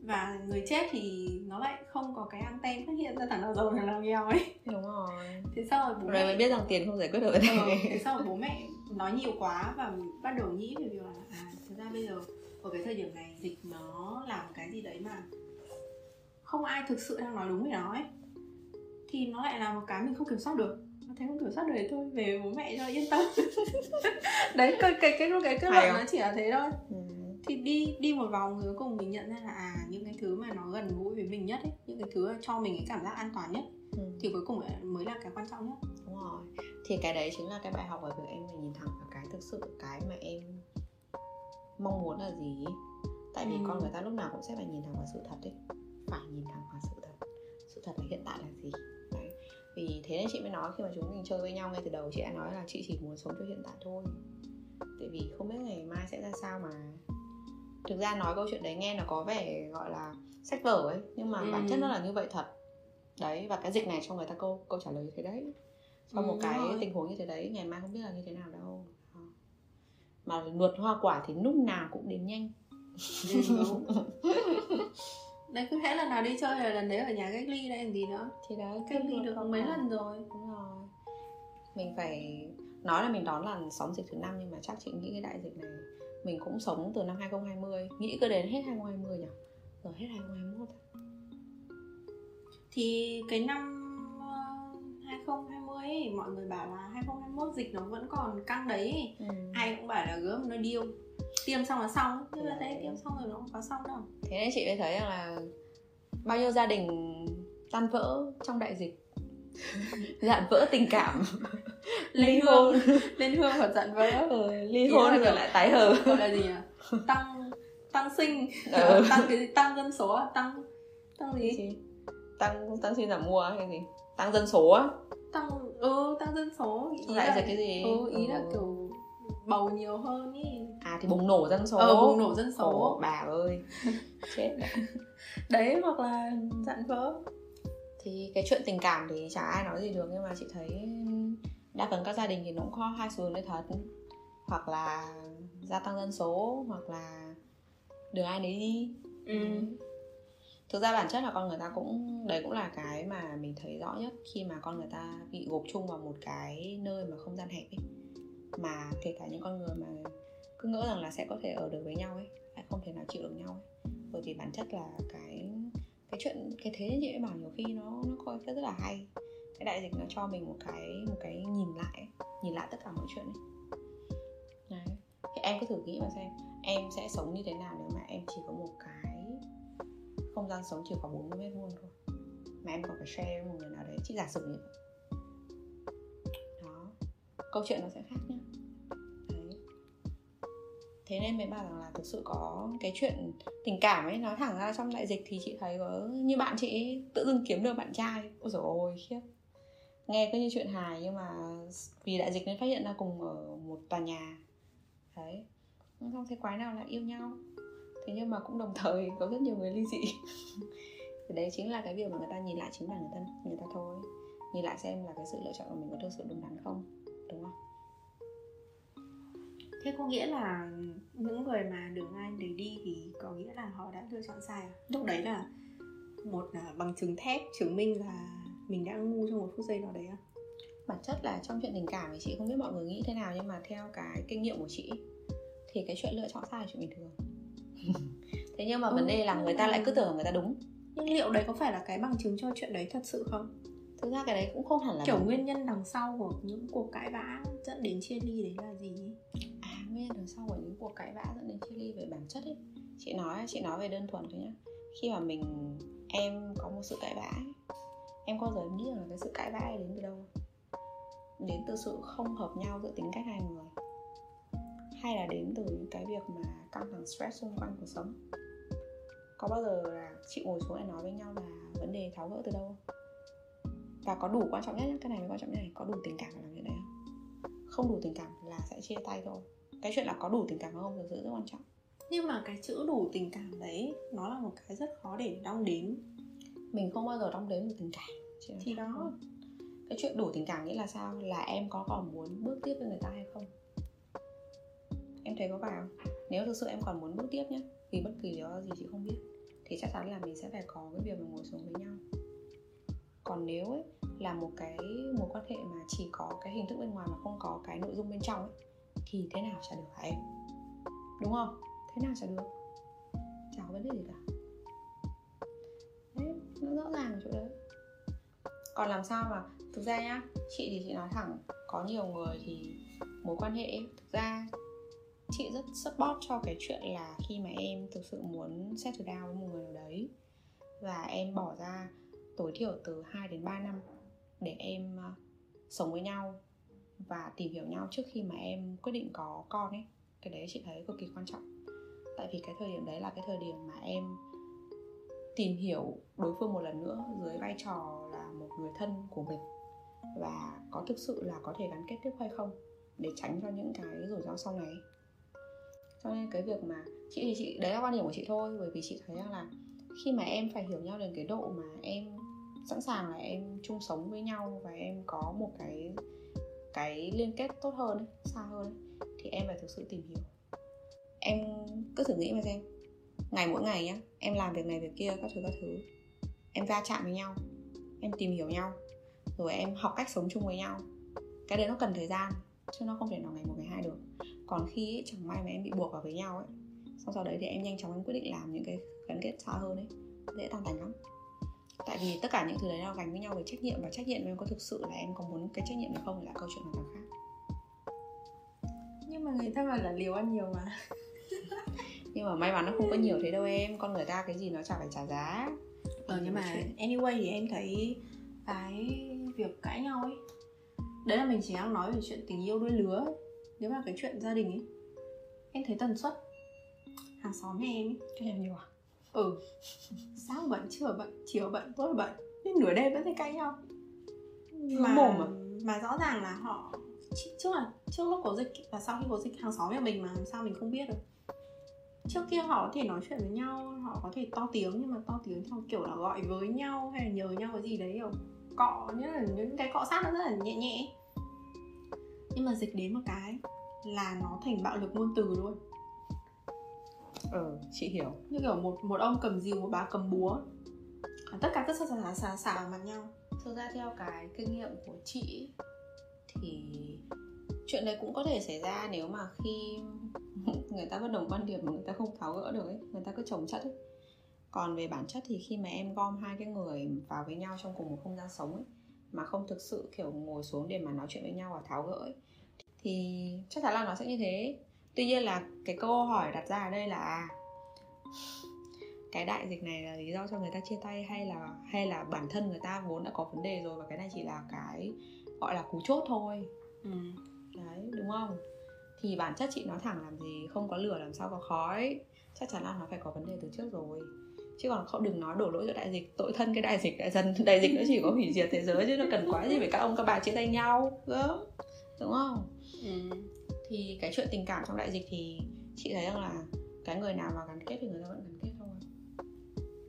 Và người chết thì nó lại không có cái anten phát hiện ra thằng nào giàu thằng nào nghèo ấy. Đúng rồi. Thế sau rồi bố rồi mẹ mới biết rằng tiền không giải quyết được vấn Ờ, đề. thế sau rồi bố mẹ nói nhiều quá và bắt đầu nghĩ về việc là à thực ra bây giờ ở cái thời điểm này dịch nó làm cái gì đấy mà không ai thực sự đang nói đúng về nó ấy thì nó lại là một cái mình không kiểm soát được. Nó thấy không kiểm soát được thì thôi về bố mẹ cho yên tâm. Đấy cái cái cái cái kết luận nó chỉ là thế thôi. Ừ. thì đi đi một vòng cuối cùng mình nhận ra là à những cái thứ mà nó gần gũi với mình nhất ấy những cái thứ cho mình cái cảm giác an toàn nhất Ừ. thì cuối cùng mới là cái quan trọng nhất. Đúng rồi. Thì cái đấy chính là cái bài học ở việc em phải nhìn thẳng vào cái thực sự cái mà em mong muốn là gì tại vì Ừ. con người ta lúc nào cũng sẽ phải nhìn thẳng vào sự thật ấy phải nhìn thẳng vào sự thật. Sự thật là hiện tại là gì? Đấy. Vì thế nên chị mới nói khi mà chúng mình chơi với nhau ngay từ đầu chị đã nói là chị chỉ muốn sống cho hiện tại thôi. Tại vì không biết ngày mai sẽ ra sao mà. Thực ra nói câu chuyện đấy nghe nó có vẻ gọi là sách vở ấy nhưng mà Ừ. bản chất nó là như vậy thật. Đấy và cái dịch này cho người ta câu câu trả lời như thế đấy. Trong Ừ, một cái rồi. tình huống như thế đấy ngày mai không biết là như thế nào đâu. Mà luật hoa quả thì lúc nào cũng đến nhanh. Ừ. đấy cứ hết lần nào đi chơi là lần đấy ở nhà cách ly đây làm gì nữa thì đấy cách ly được mấy quả. lần rồi đúng rồi mình phải nói là mình đón làn sóng dịch thứ năm nhưng mà chắc chị nghĩ cái đại dịch này mình cũng sống từ năm 2020 nghĩ cứ đến hết 2020 nhỉ rồi hết 2021 rồi. thì cái năm ờ, 2020 ấy, mọi người bảo là 2021 dịch nó vẫn còn căng đấy ấy. ừ. ai cũng bảo là gớm nó điêu tiêm xong là xong. Nhưng mà thấy tiêm xong rồi nó không có xong đâu. Thế nên chị mới thấy rằng là bao nhiêu gia đình tan vỡ trong đại dịch. Dạn vỡ tình cảm. Ly hôn. Lên hương hoặc dặn vỡ. Ừ, ly hôn là rồi lại tái hợp gọi là gì nhỉ? Tăng tăng sinh. Ừ. tăng cái gì? Tăng dân số tăng tăng gì? Tăng tăng xin giảm mua hay gì? Tăng dân số á. Tăng ừ tăng dân số. Ý lại là cái gì? ừ, ý là Ừ. kiểu bầu nhiều hơn ý. À thì bùng nổ dân số. Ờ bùng nổ dân số. Ồ, bà ơi. Chết. Đấy hoặc là dặn vỡ. Thì cái chuyện tình cảm thì chả ai nói gì được nhưng mà chị thấy đa phần các gia đình thì nó cũng có hai xu hướng đấy thật. Hoặc là gia tăng dân số hoặc là đường ai nấy đi. Ừ. thực ra bản chất là con người ta cũng đấy cũng là cái mà mình thấy rõ nhất khi mà con người ta bị gộp chung vào một cái nơi mà không gian hẹp ấy mà kể cả những con người mà cứ ngỡ rằng là sẽ có thể ở được với nhau ấy lại không thể nào chịu được nhau ấy. Bởi vì bản chất là cái cái chuyện cái thế như chị bảo nhiều khi nó nó coi rất là hay. Cái đại dịch nó cho mình một cái một cái nhìn lại ấy, nhìn lại tất cả mọi chuyện ấy. Đấy. Thì em cứ thử nghĩ mà xem em sẽ sống như thế nào nếu mà em chỉ có một cái không gian sống chỉ có 40 mét vuông thôi. Mà em còn phải share với một người nào đấy chị giả sử như vậy. Đó. Câu chuyện nó sẽ khác nhá thế nên mới bảo rằng là thực sự có cái chuyện tình cảm ấy nói thẳng ra trong đại dịch thì chị thấy có như bạn chị ấy, tự dưng kiếm được bạn trai. Ôi dồi ôi khiếp. Nghe cứ như chuyện hài nhưng mà vì đại dịch nên phát hiện ra cùng ở một tòa nhà. Đấy. Không thấy quái nào lại yêu nhau. Thế nhưng mà cũng đồng thời có rất nhiều người ly dị. Thì đấy chính là cái việc mà người ta nhìn lại chính bản thân người ta thôi. Nhìn lại xem là cái sự lựa chọn của mình có thực sự đúng đắn không? Đúng không? Thế có nghĩa là những người mà đường ai nấy đi thì có nghĩa là họ đã lựa chọn sai à? Lúc đấy là một là bằng chứng thép chứng minh là mình đã ngu trong một phút giây nào đấy à? Bản chất là trong chuyện tình cảm thì chị không biết mọi người nghĩ thế nào nhưng mà theo cái kinh nghiệm của chị thì cái chuyện lựa chọn sai là chuyện bình thường. Thế nhưng mà Ừ, vấn đề là người ta lại cứ tưởng người ta đúng. Nhưng liệu đấy có phải là cái bằng chứng cho chuyện đấy thật sự không? Thực ra cái đấy cũng không hẳn là kiểu đúng. nguyên nhân đằng sau của những cuộc cãi vã dẫn đến chia ly đấy là gì nguyên đằng sau của những cuộc cãi vã dẫn đến chia ly về bản chất ấy. Chị nói chị nói về đơn thuần thôi nhá. Khi mà mình em có một sự cãi vã ấy, em có bao giờ nghĩ rằng là cái sự cãi vã ấy đến từ đâu? Đến từ sự không hợp nhau giữa tính cách hai người. Hay là đến từ những cái việc mà căng thẳng stress xung quanh cuộc sống? Có bao giờ là chị ngồi xuống để nói với nhau là vấn đề tháo gỡ từ đâu? Và có đủ quan trọng nhất cái này mới quan trọng nhất này có đủ tình cảm để làm chuyện đấy không? Không đủ tình cảm là sẽ chia tay thôi cái chuyện là có đủ tình cảm hay không thực sự rất quan trọng. Nhưng mà cái chữ đủ tình cảm đấy nó là một cái rất khó để đong đếm. Mình không bao giờ đong đếm được tình cảm. Thì đó. luôn. cái chuyện đủ tình cảm nghĩa là sao? Là em có còn muốn bước tiếp với người ta hay không? Em thấy có phải không? Nếu thực sự em còn muốn bước tiếp nhé vì bất kỳ lý do gì chị không biết thì chắc chắn là mình sẽ phải có cái việc mà ngồi xuống với nhau. Còn nếu ấy là một cái mối quan hệ mà chỉ có cái hình thức bên ngoài mà không có cái nội dung bên trong ấy thì thế nào chả được hả em? Đúng không? Thế nào chả được. Chả có vấn đề gì cả. Đấy, nó rõ ràng ở chỗ đấy. Còn làm sao mà thực ra nhá chị thì chị nói thẳng có nhiều người thì mối quan hệ thực ra chị rất support cho cái chuyện là khi mà em thực sự muốn settle down với một người nào đấy và em bỏ ra tối thiểu từ 2 đến 3 năm để em ờ, sống với nhau và tìm hiểu nhau trước khi mà em quyết định có con ấy. Cái đấy chị thấy cực kỳ quan trọng. Tại vì cái thời điểm đấy là cái thời điểm mà em tìm hiểu đối phương một lần nữa dưới vai trò là một người thân của mình. Và có thực sự là có thể gắn kết tiếp hay không để tránh cho những cái rủi ro sau này. Cho nên cái việc mà chị thì chị, đấy là quan điểm của chị thôi, bởi vì chị thấy rằng là khi mà em phải hiểu nhau đến cái độ mà em sẵn sàng là em chung sống với nhau và em có một cái cái liên kết tốt hơn xa hơn thì em phải thực sự tìm hiểu. Em cứ thử nghĩ mà xem. Ngày mỗi ngày nhá em làm việc này việc kia các thứ các thứ. Em va chạm với nhau em tìm hiểu nhau rồi em học cách sống chung với nhau. Cái đấy nó cần thời gian chứ nó không thể nào ngày một ngày hai được. Còn khi ấy, chẳng may mà em bị buộc vào với nhau ấy sau sau đấy thì em nhanh chóng em quyết định làm những cái gắn kết xa hơn ấy dễ tan tành lắm tại vì tất cả những thứ đấy nó gánh với nhau về trách nhiệm và trách nhiệm em có thực sự là em có muốn cái trách nhiệm này không là câu chuyện hoàn toàn khác. Nhưng mà người ta bảo là liều ăn nhiều mà. Nhưng mà may mắn nó không có nhiều thế đâu em con người ta cái gì nó chả phải trả giá. Ờ nhưng mà anyway thì em thấy cái việc cãi nhau ấy đấy là mình chỉ đang nói về chuyện tình yêu đôi lứa ấy. nếu mà cái chuyện gia đình ấy em thấy tần suất hàng xóm nhà em ấy em nhiều à ừ. Sáng bận trưa bận chiều bận tối bận. Đến nửa đêm vẫn thấy cãi nhau. Mà mồm à? mà rõ ràng là họ trước là trước lúc có dịch và sau khi có dịch hàng xóm nhà mình mà làm sao mình không biết được. Trước kia họ có thể nói chuyện với nhau họ có thể to tiếng nhưng mà to tiếng theo kiểu là gọi với nhau hay là nhờ nhau cái gì đấy kiểu cọ như là những cái cọ sát nó rất là nhẹ nhẹ. Nhưng mà dịch đến một cái là nó thành bạo lực ngôn từ luôn ừ chị hiểu. Như kiểu một một ông cầm dìu một bà cầm búa. À, tất cả cứ xà xả xả xả vào mặt nhau. Thực ra theo cái kinh nghiệm của chị thì chuyện đấy cũng có thể xảy ra nếu mà khi người ta bất đồng quan điểm mà người ta không tháo gỡ được ấy người ta cứ trồng chất ấy. Còn về bản chất thì khi mà em gom hai cái người vào với nhau trong cùng một không gian sống ấy mà không thực sự kiểu ngồi xuống để mà nói chuyện với nhau và tháo gỡ ấy, thì chắc chắn là nó sẽ như thế tuy nhiên là cái câu hỏi đặt ra ở đây là cái đại dịch này là lý do cho người ta chia tay hay là hay là bản thân người ta vốn đã có vấn đề rồi và cái này chỉ là cái gọi là cú chốt thôi? Ừ. đấy đúng không? Thì bản chất chị nói thẳng làm gì không có lửa làm sao có khói chắc chắn là nó phải có vấn đề từ trước rồi. Chứ còn không đừng nói đổ lỗi cho đại dịch tội thân cái đại dịch đại dân đại dịch nó chỉ có hủy diệt thế giới chứ nó cần quá gì phải các ông các bà chia tay nhau đúng đúng không? Ừ. thì cái chuyện tình cảm trong đại dịch thì chị thấy rằng là cái người nào mà gắn kết thì người ta vẫn gắn kết thôi.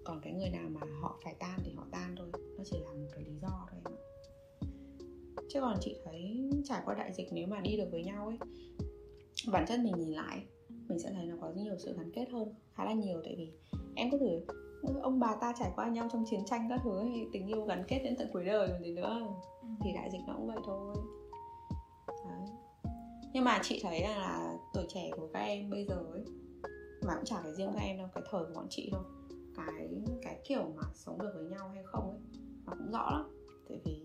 Còn cái người nào mà họ phải tan thì họ tan thôi. Nó chỉ là một cái lý do thôi em ạ. Chứ còn chị thấy trải qua đại dịch nếu mà đi được với nhau ấy bản thân mình nhìn lại mình sẽ thấy nó có nhiều sự gắn kết hơn khá là nhiều. Tại vì em có thử ông bà ta trải qua nhau trong chiến tranh các thứ ấy, tình yêu gắn kết đến tận cuối đời còn gì nữa. Thì đại dịch nó cũng vậy thôi. Đấy nhưng mà chị thấy là, là tuổi trẻ của các em bây giờ ấy mà cũng chả phải riêng các em đâu cái thời của bọn chị thôi. Cái cái kiểu mà sống được với nhau hay không ấy nó cũng rõ lắm. Tại vì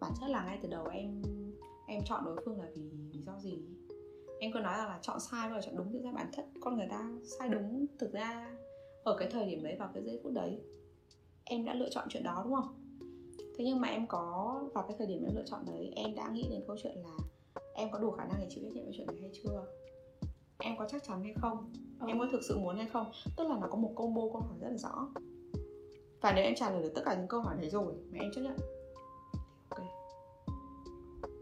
bản chất là ngay từ đầu em em chọn đối phương là vì lý do gì? Em cứ nói rằng là chọn sai và chọn đúng thực ra bản chất con người ta sai đúng thực ra ở cái thời điểm đấy vào cái giây phút đấy. Em đã lựa chọn chuyện đó đúng không? Thế nhưng mà em có vào cái thời điểm em lựa chọn đấy em đã nghĩ đến câu chuyện là em có đủ khả năng để chịu trách nhiệm với chuyện này hay chưa? Em có chắc chắn hay không? Em có thực sự muốn hay không? Tức là nó có một combo câu hỏi rất là rõ. Và nếu em trả lời được tất cả những câu hỏi đấy rồi mà em chấp nhận ok.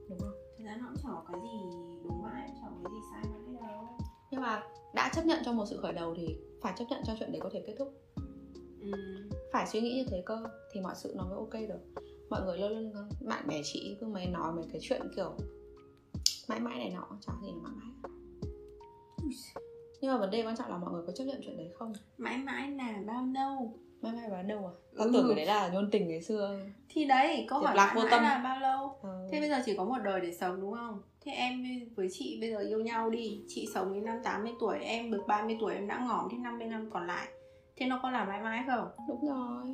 Đúng không? Thực ra nó cũng chẳng có cái gì đúng mãi chẳng có cái gì sai mãi đâu. Nhưng mà đã chấp nhận cho một sự khởi đầu thì phải chấp nhận cho chuyện đấy có thể kết thúc. Ừ. phải suy nghĩ như thế cơ thì mọi sự nó mới ok được. Mọi người luôn luôn bạn bè chị cứ mấy nói mấy cái chuyện kiểu mãi mãi này nọ chả gì là mãi mãi. Nhưng mà vấn đề quan trọng là mọi người có chấp nhận chuyện đấy không? Mãi mãi là bao lâu? Mãi mãi vào đâu à? Tao Ừ. tưởng cái đấy là nhôn tình ngày xưa. Thì đấy câu hỏi Lạc mãi mãi tâm. là bao lâu? Ừ. thế bây giờ chỉ có một đời để sống đúng không? Thế em với chị bây giờ yêu nhau đi. Chị sống đến năm 80 tuổi em được 30 tuổi em đã ngỏm thêm 50 năm còn lại. Thế nó có là mãi mãi không? Đúng rồi.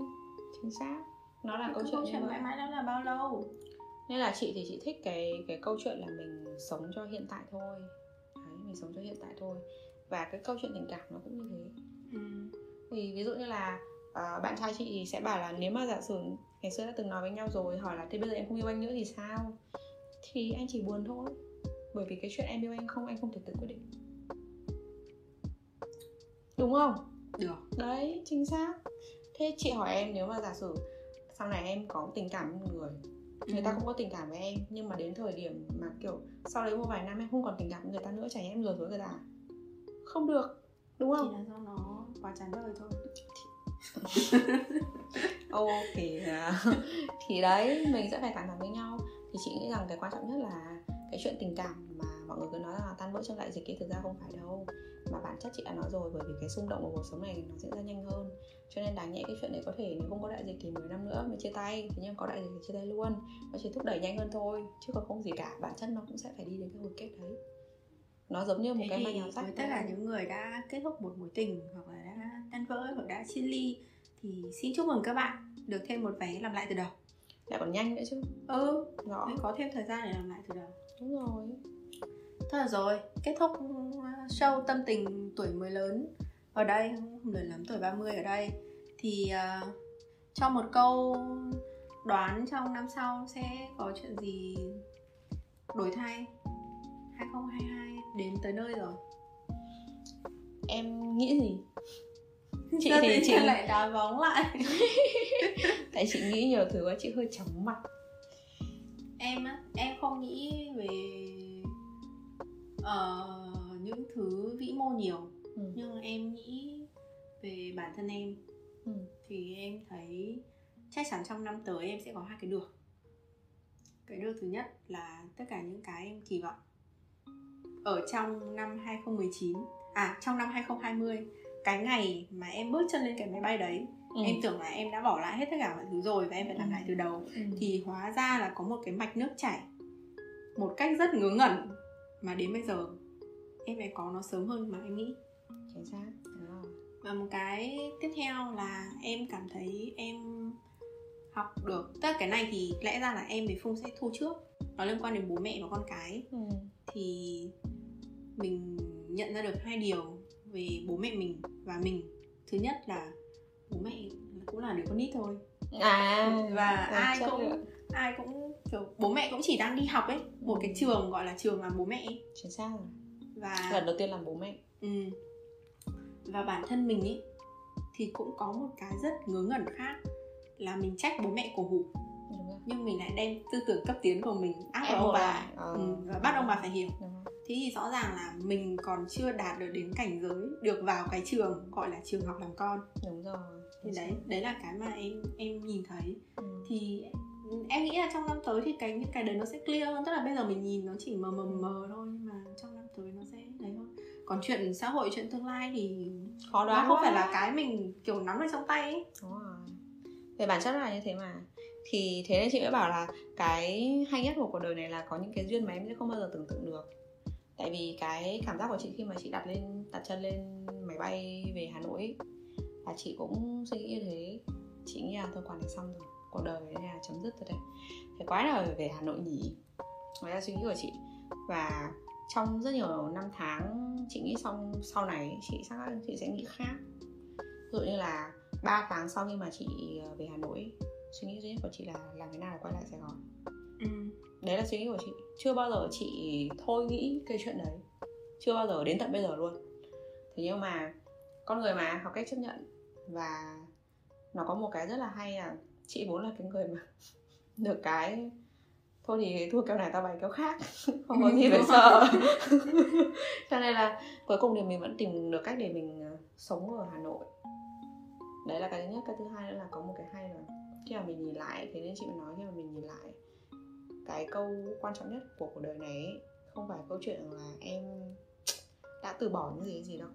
Chính xác. Nó là câu câu chuyện mãi mãi đó là bao lâu nên là chị thì chị thích cái cái câu chuyện là mình sống cho hiện tại thôi. Đấy mình sống cho hiện tại thôi. Và cái câu chuyện tình cảm nó cũng như thế. Ừ. thì ví dụ như là ờ, bạn trai chị sẽ bảo là nếu mà giả sử ngày xưa đã từng nói với nhau rồi hỏi là thế bây giờ em không yêu anh nữa thì sao? Thì anh chỉ buồn thôi. Bởi vì cái chuyện em yêu anh không anh không thể tự quyết định. Đúng không? Được. Đấy chính xác. Thế chị hỏi em nếu mà giả sử sau này em có tình cảm với một người người ta Ừ. không có tình cảm với em nhưng mà đến thời điểm mà kiểu sau đấy một vài năm em không còn tình cảm với người ta nữa chả nhẽ em lừa dối người ta à? không được đúng chỉ không là do nó quá chán đời thôi ok à. thì đấy mình sẽ phải thẳng với nhau thì chị nghĩ rằng cái quan trọng nhất là cái chuyện tình cảm mà mọi người cứ nói là tan vỡ trong đại dịch ấy thực ra không phải đâu mà bản chất chị đã nói rồi bởi vì cái xung động của cuộc sống này nó diễn ra nhanh hơn. Cho nên đáng nhẽ cái chuyện đấy có thể nếu không có đại dịch thì 10 năm nữa mới chia tay. Thế nhưng có đại dịch thì chia tay luôn nó chỉ thúc đẩy nhanh hơn thôi chứ còn không gì cả. Bản chất nó cũng sẽ phải đi đến cái hồi kết đấy. Nó giống như một Thế cái manh áo sách với tất cả những người đã kết thúc một mối tình hoặc là đã tan vỡ hoặc đã chia ly thì xin chúc mừng các bạn được thêm một vé làm lại từ đầu. Lại còn nhanh nữa chứ. Ừ rõ. có thêm thời gian để làm lại từ đầu. Đúng rồi. Thôi rồi, kết thúc show tâm tình tuổi mới lớn. Ở đây, không lớn lắm tuổi 30 ở đây. Thì uh, cho một câu đoán trong năm sau sẽ có chuyện gì đổi thay? 2022 đến tới nơi rồi. Em nghĩ gì? Chị thì chị lại đá bóng lại? Tại chị nghĩ nhiều thứ quá chị hơi chóng mặt. Em á, em không nghĩ về ờ, những thứ vĩ mô nhiều ừ. Nhưng em nghĩ về bản thân em Ừ. thì em thấy chắc chắn trong năm tới em sẽ có hai cái được cái được thứ nhất là tất cả những cái em kỳ vọng ở trong năm 2019 à trong năm 2020 cái ngày mà em bước chân lên cái máy bay đấy Ừ. em tưởng là em đã bỏ lại hết tất cả mọi thứ rồi và em phải làm Ừ. lại từ đầu Ừ. thì hóa ra là có một cái mạch nước chảy một cách rất ngớ ngẩn mà đến bây giờ em phải có nó sớm hơn mà em nghĩ. Chính xác đúng và một cái tiếp theo là em cảm thấy em học được tất cả cái này thì lẽ ra là em với Phung sẽ thu trước. Nó liên quan đến bố mẹ và con cái. Ừ. thì mình nhận ra được hai điều về bố mẹ mình và mình. Thứ nhất là bố mẹ cũng là đứa con nít thôi. À và ai cũng lượng. ai cũng kiểu bố mẹ cũng chỉ đang đi học ấy một cái trường gọi là trường làm bố mẹ chính xác rồi và lần đầu tiên làm bố mẹ. Ừ. Và bản thân mình ý thì cũng có một cái rất ngớ ngẩn khác là mình trách bố mẹ cổ hủ. Nhưng mình lại đem tư tưởng cấp tiến của mình áp vào ông bà. Ờ. ừ, và bắt ông bà phải hiểu. Thế thì rõ ràng là mình còn chưa đạt được đến cảnh giới được vào cái trường gọi là trường học làm con. Đúng rồi. Thì đấy đấy là cái mà em em nhìn thấy. Ừ. thì em nghĩ là trong năm tới thì cái những cái đấy nó sẽ clear hơn. Tức là bây giờ mình nhìn nó chỉ mờ mờ mờ thôi nhưng mà trong năm tới nó sẽ đấy hơn còn chuyện xã hội chuyện tương lai thì khó đoán nó không quá. phải là cái mình kiểu nắm được trong tay ấy. Đúng rồi. Về bản chất là như thế mà. Thì thế nên chị mới bảo là cái hay nhất của cuộc đời này là có những cái duyên mà em sẽ không bao giờ tưởng tượng được. Tại vì cái cảm giác của chị khi mà chị đặt lên đặt chân lên máy bay về Hà Nội ấy, là chị cũng suy nghĩ như thế. Chị nghĩ là thôi quản này xong rồi. Cuộc đời này là chấm dứt rồi đấy. Thế quái nào về Hà Nội nhỉ đấy là suy nghĩ của chị. Và trong rất nhiều năm tháng chị nghĩ xong sau này chị chắc là chị sẽ nghĩ khác. Ví dụ như là 3 tháng sau khi mà chị ờ, về Hà Nội suy nghĩ duy nhất của chị là làm thế nào để quay lại Sài Gòn? Ừ. đấy là suy nghĩ của chị. Chưa bao giờ chị thôi nghĩ cái chuyện đấy. Chưa bao giờ đến tận bây giờ luôn. Thế nhưng mà con người mà học cách chấp nhận. Và nó có một cái rất là hay là chị vốn là cái người mà được cái thôi thì thua kèo này tao bày kèo khác. Không có gì phải sợ. Cho nên là cuối cùng thì mình vẫn tìm được cách để mình ờ, sống ở Hà Nội. Đấy là cái thứ nhất. Cái thứ hai nữa là có một cái hay là khi mà mình nhìn lại thế nên chị mới nói khi mà mình nhìn lại cái câu quan trọng nhất của cuộc đời này ấy, không phải câu chuyện là em đã từ bỏ những gì gì đâu.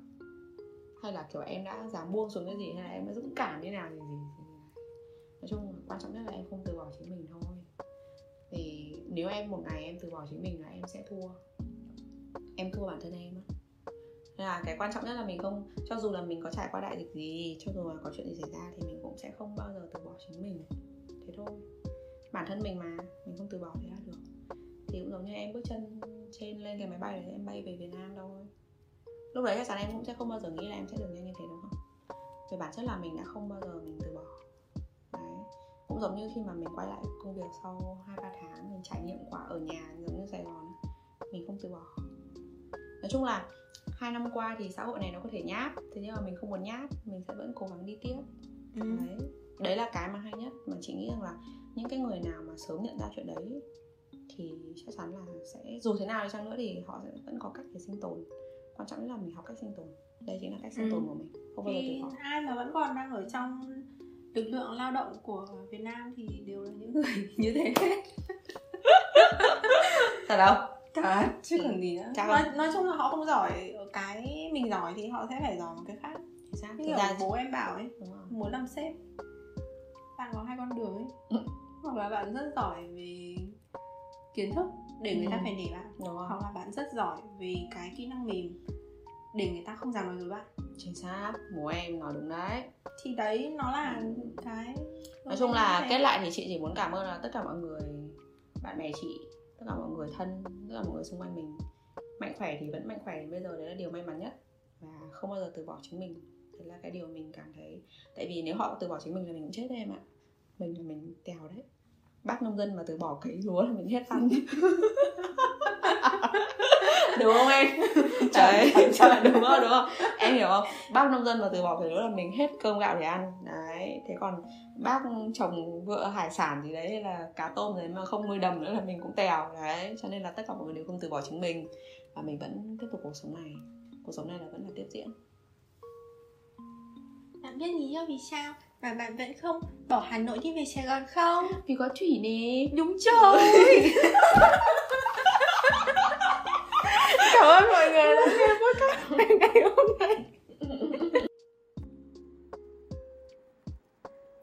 Hay là kiểu em đã dám buông xuống cái gì hay là em đã dũng cảm như nào gì gì, gì. nói chung quan trọng nhất là em không từ bỏ chính mình thôi thì nếu em một ngày em từ bỏ chính mình là em sẽ thua. Em thua bản thân em á. Là cái quan trọng nhất là mình không, cho dù là mình có trải qua đại dịch gì, cho dù là có chuyện gì xảy ra thì mình cũng sẽ không bao giờ từ bỏ chính mình. Thế thôi. Bản thân mình mà, mình không từ bỏ thì là được. Thì cũng giống như em bước chân trên lên cái máy bay để em bay về Việt Nam thôi. Lúc đấy chắc chắn em cũng sẽ không bao giờ nghĩ là em sẽ được nhanh như thế đúng không? Về bản chất là mình đã không bao giờ mình từ bỏ cũng giống như khi mà mình quay lại công việc sau hai ba tháng mình trải nghiệm quả ở nhà giống như Sài Gòn mình không từ bỏ. Nói chung là hai năm qua thì xã hội này nó có thể nháp thế nhưng mà mình không muốn nháp mình sẽ vẫn cố gắng đi tiếp. Ừ. đấy. Đấy là cái mà hay nhất mà chị nghĩ rằng là những cái người nào mà sớm nhận ra chuyện đấy thì chắc chắn là sẽ dù thế nào đi chăng nữa thì họ sẽ vẫn có cách để sinh tồn. Quan trọng nhất là mình học cách sinh tồn. Đây chính là cách sinh Ừ. tồn của mình không bao giờ từ bỏ. ai mà vẫn còn đang ở trong lực lượng lao động của Việt Nam thì đều là những người như thế. Hết thật đâu Thật, chứ còn gì nữa. Nói, không? nói chung là họ không giỏi ở cái mình giỏi thì họ sẽ phải giỏi một cái khác. Thì sao? Như ra bố em bảo ấy muốn làm sếp bạn có hai con đường ấy. Ừ. hoặc là bạn rất giỏi về kiến thức để người ta Ừ. phải nể bạn. Đúng rồi. Hoặc là bạn rất giỏi về cái kỹ năng mềm để người ta không dám nói dối bạn chính xác bố em nói đúng đấy. Thì đấy nó là cái nói chung là kết lại thì chị chỉ muốn cảm ơn là tất cả mọi người bạn bè chị tất cả mọi người thân tất cả mọi người xung quanh mình. Mạnh khỏe thì vẫn mạnh khỏe đến bây giờ đấy là điều may mắn nhất. Và không bao giờ từ bỏ chính mình. Đấy là cái điều mình cảm thấy. Tại vì nếu họ từ bỏ chính mình là mình cũng chết đấy em ạ. Mình là mình tèo đấy bác nông dân mà từ bỏ cấy lúa là mình hết ăn. Đúng không em? Đấy. trời, đúng không đúng không? Em hiểu không? Bác nông dân mà từ bỏ cấy lúa là mình hết cơm gạo để ăn. Đấy. Thế còn bác trồng vựa hải sản gì đấy hay là cá tôm đấy mà không nuôi đầm nữa là mình cũng tèo. Đấy. Cho nên là tất cả mọi người đều không từ bỏ chính mình. Và mình vẫn tiếp tục cuộc sống này. Cuộc sống này là vẫn là tiếp diễn. Bạn biết lý do vì sao mà bạn vẫn không bỏ Hà Nội đi về Sài Gòn không vì có thủy nè đúng rồi cảm ơn mọi người đã nghe podcast ngày hôm nay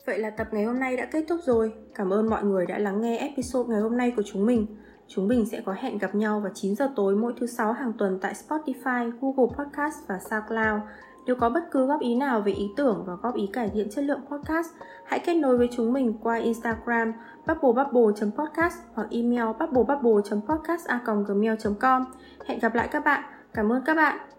Vậy là tập ngày hôm nay đã kết thúc rồi. Cảm ơn mọi người đã lắng nghe episode ngày hôm nay của chúng mình. Chúng mình sẽ có hẹn gặp nhau vào 9 giờ tối mỗi thứ sáu hàng tuần tại Spotify, Google Podcast và SoundCloud. Nếu có bất cứ góp ý nào về ý tưởng và góp ý cải thiện chất lượng podcast, hãy kết nối với chúng mình qua Instagram bubblebubble.podcast hoặc email bubblebubble.podcast.gmail.com Hẹn gặp lại các bạn. Cảm ơn các bạn.